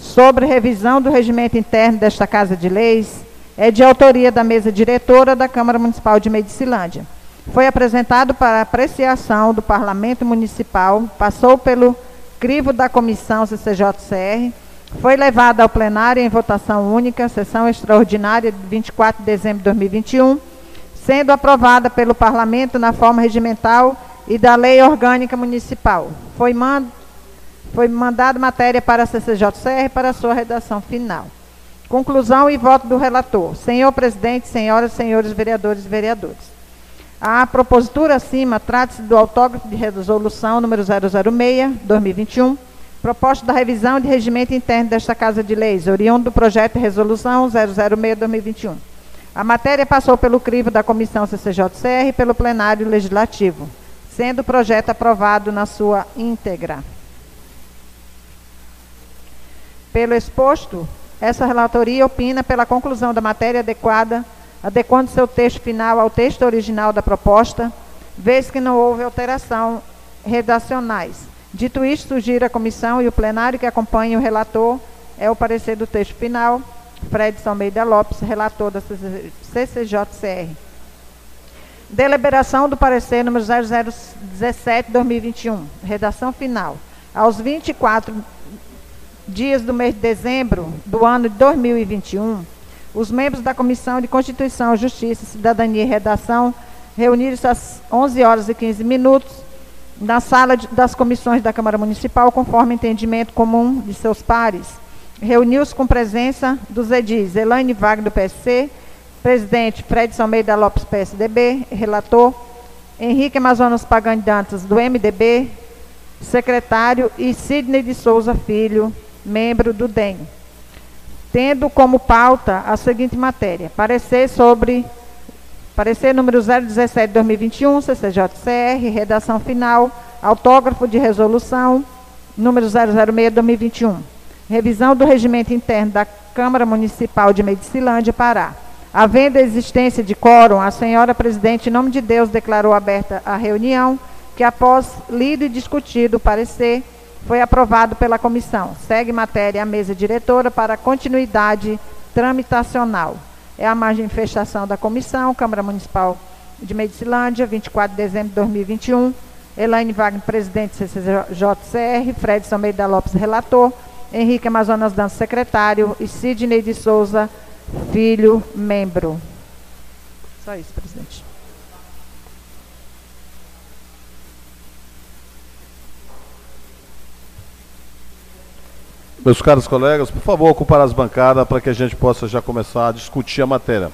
sobre revisão do regimento interno desta Casa de Leis, é de autoria da mesa diretora da Câmara Municipal de Medicilândia. Foi apresentado para apreciação do Parlamento Municipal, passou pelo crivo da Comissão CCJCR, foi levado ao plenário em votação única, sessão extraordinária de 24 de dezembro de 2021, sendo aprovada pelo Parlamento na forma regimental e da Lei Orgânica Municipal. Foi, mand foi mandada matéria para a CCJCR para a sua redação final. Conclusão e voto do relator. Senhor presidente, senhoras senhores vereadores e vereadores. A propositura acima trata-se do autógrafo de resolução número 006-2021, proposta da revisão de regimento interno desta Casa de Leis, oriundo do projeto de resolução 006-2021. A matéria passou pelo crivo da Comissão CCJCR e pelo plenário legislativo, sendo o projeto aprovado na sua íntegra. Pelo exposto, essa relatoria opina pela conclusão da matéria adequada, adequando seu texto final ao texto original da proposta, vez que não houve alteração redacionais. Dito isto, sugiro a comissão e o plenário que acompanhe o relator é o parecer do texto final. Fredson Almeida Lopes, relator da CCJCR. Deliberação do parecer número 0017-2021, redação final. Aos 24 dias do mês de dezembro do ano de 2021, os membros da Comissão de Constituição, Justiça, Cidadania e Redação reuniram-se às 11 horas e 15 minutos na sala de, das comissões da Câmara Municipal, conforme entendimento comum de seus pares. Reuniu-se com presença dos edis Elaine Wagner, do PSC, presidente Fred Almeida Lopes, PSDB, relator Henrique Amazonas Pagani Dantas, do MDB, secretário, e Sidney de Souza Filho, membro do DEM. Tendo como pauta a seguinte matéria: parecer sobre parecer número 017/2021, CCJCR, redação final, autógrafo de resolução número 006/2021. Revisão do regimento interno da Câmara Municipal de Medicilândia, Pará. Havendo existência de quórum, a senhora presidente, em nome de Deus, declarou aberta a reunião, que após lido e discutido o parecer, foi aprovado pela comissão. Segue matéria à mesa diretora para continuidade tramitacional. É a manifestação da comissão, Câmara Municipal de Medicilândia, 24 de dezembro de 2021. Elaine Wagner, presidente CCJCR, Fred Almeida Lopes, relator, Henrique Amazonas Dança, secretário, e Sidney de Souza, filho, membro. Só isso, presidente. Meus caros colegas, por favor, ocupar as bancadas para que a gente possa já começar a discutir a matéria.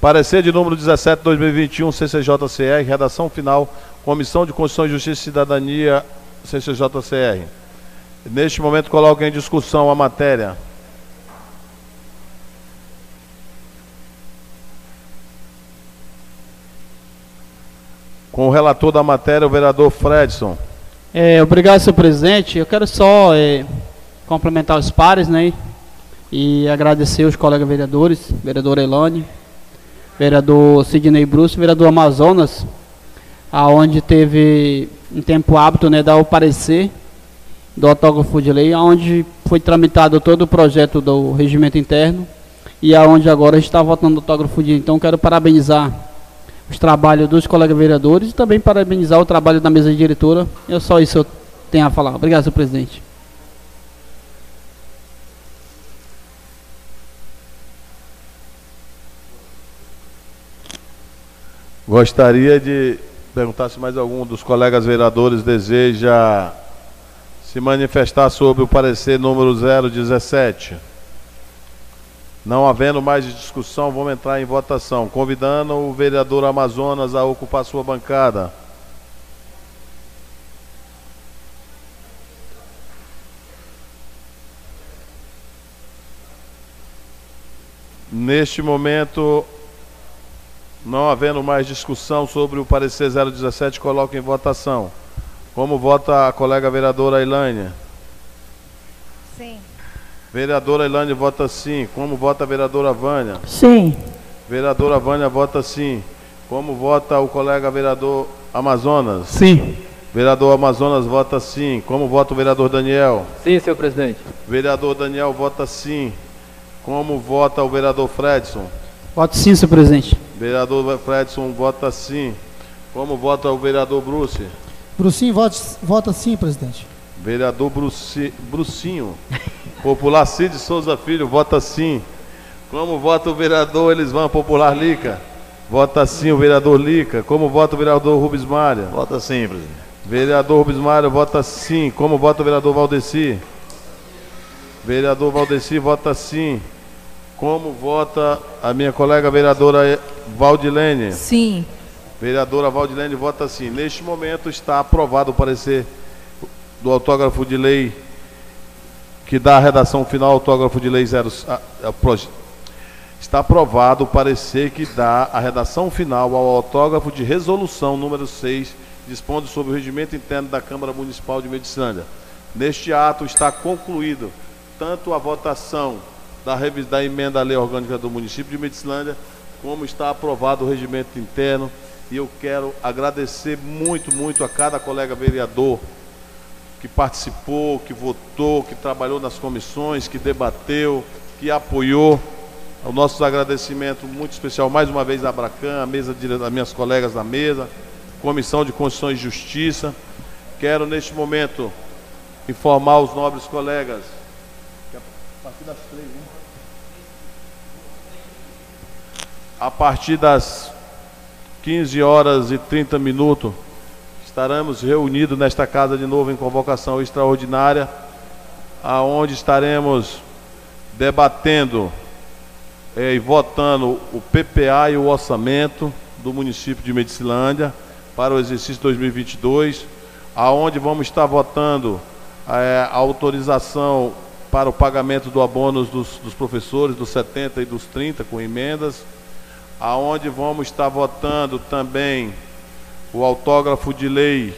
Parecer de número 17, 2021, CCJCR, redação final, Comissão de Constituição, Justiça e Cidadania, CCJCR. Neste momento, coloco em discussão a matéria. Com o relator da matéria, o vereador Fredson. É, obrigado, senhor presidente. Eu quero só é, complementar os pares, né? E agradecer os colegas vereadores, vereador Elane, vereador Sidney Bruce, vereador Amazonas, aonde teve um tempo hábito, né, dar o parecer do autógrafo de lei, onde foi tramitado todo o projeto do regimento interno e aonde agora está votando o autógrafo de então quero parabenizar os trabalhos dos colegas vereadores e também parabenizar o trabalho da mesa diretora. É só isso que eu tenho a falar. Obrigado, senhor presidente. Gostaria de perguntar se mais algum dos colegas vereadores deseja se manifestar sobre o parecer número 017. Não havendo mais discussão, vamos entrar em votação. Convidando o vereador Amazonas a ocupar sua bancada. Neste momento, não havendo mais discussão sobre o parecer 017, coloco em votação. Como vota a colega vereadora Elaine? Vereadora Elaine vota sim. Como vota a vereadora Vânia? Sim. Vereadora Vânia vota sim. Como vota o colega vereador Amazonas? Sim. Vereador Amazonas vota sim. Como vota o vereador Daniel? Sim, senhor presidente. Vereador Daniel vota sim. Como vota o vereador Fredson? Voto sim, senhor presidente. Vereador Fredson vota sim. Como vota o vereador Bruce? Brucinho vota, vota sim, presidente. Vereador Bruci, Brucinho. Popular Cid Souza Filho vota sim. Como vota o vereador Elisvan Popular Lica? Vota sim o vereador Lica. Como vota o vereador Rubens Mária? Vota sim, presidente. Vereador Rubens Mário vota sim. Como vota o vereador Valdeci? Vereador Valdeci vota sim. Como vota a minha colega vereadora Valdilene? Sim. Vereadora Valdilene vota sim. Neste momento está aprovado o parecer do autógrafo de lei que dá a redação final, autógrafo de lei 0. a- a- proje- Está aprovado o parecer que dá a redação final ao autógrafo de resolução número 6, dispondo sobre o regimento interno da Câmara Municipal de Medicilândia. Neste ato está concluído tanto a votação da, da emenda à lei orgânica do município de Medicilândia, como está aprovado o regimento interno. E eu quero agradecer muito, muito a cada colega vereador que participou, que votou, que trabalhou nas comissões, que debateu, que apoiou. O nosso agradecimento muito especial mais uma vez à Abracan, a mesa das minhas colegas da mesa, Comissão de Constituição e Justiça. Quero neste momento informar os nobres colegas que a partir das três, né? A partir das 15 horas e 30 minutos estaremos reunidos nesta casa de novo em convocação extraordinária, aonde estaremos debatendo eh, e votando o PPA e o orçamento do município de Medicilândia para o exercício 2022, aonde vamos estar votando eh, a autorização para o pagamento do abono dos, dos professores dos 70 e dos 30 com emendas, aonde vamos estar votando também o autógrafo de lei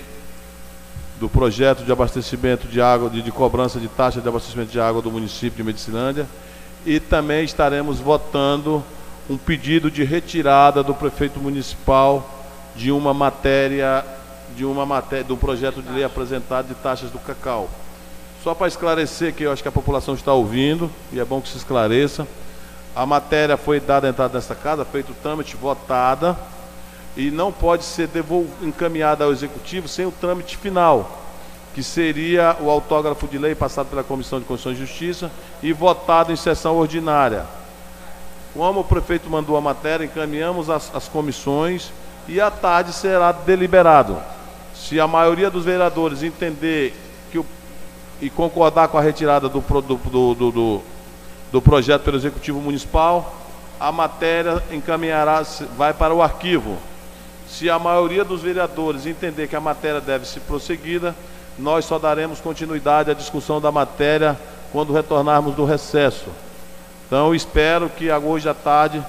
do projeto de abastecimento de água, de, de cobrança de taxa de abastecimento de água do município de Medicilândia. E também estaremos votando um pedido de retirada do prefeito municipal de uma matéria, de uma matéria, do projeto de lei apresentado de taxas do cacau. Só para esclarecer que eu acho que a população está ouvindo, e é bom que se esclareça. A matéria foi dada entrada nesta casa, feito o trâmite, votada, e não pode ser encaminhada ao executivo sem o trâmite final, que seria o autógrafo de lei passado pela Comissão de Constituição e Justiça e votado em sessão ordinária. Como o prefeito mandou a matéria, encaminhamos as, as comissões e à tarde será deliberado. Se a maioria dos vereadores entender que o, e concordar com a retirada do, do, do, do, do projeto pelo Executivo Municipal, a matéria encaminhará, vai para o arquivo. Se a maioria dos vereadores entender que a matéria deve ser prosseguida, nós só daremos continuidade à discussão da matéria quando retornarmos do recesso. Então, espero que hoje à tarde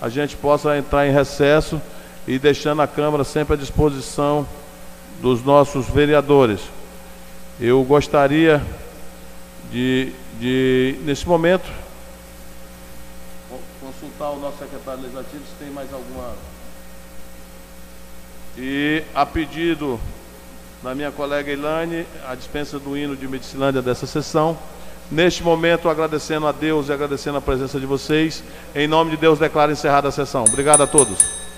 a gente possa entrar em recesso e deixando a Câmara sempre à disposição dos nossos vereadores. Eu gostaria de, de nesse momento, consultar o nosso secretário legislativo se tem mais alguma. E a pedido da minha colega Ilane, a dispensa do hino de Medicilândia dessa sessão. Neste momento, agradecendo a Deus e agradecendo a presença de vocês. Em nome de Deus, declaro encerrada a sessão. Obrigado a todos.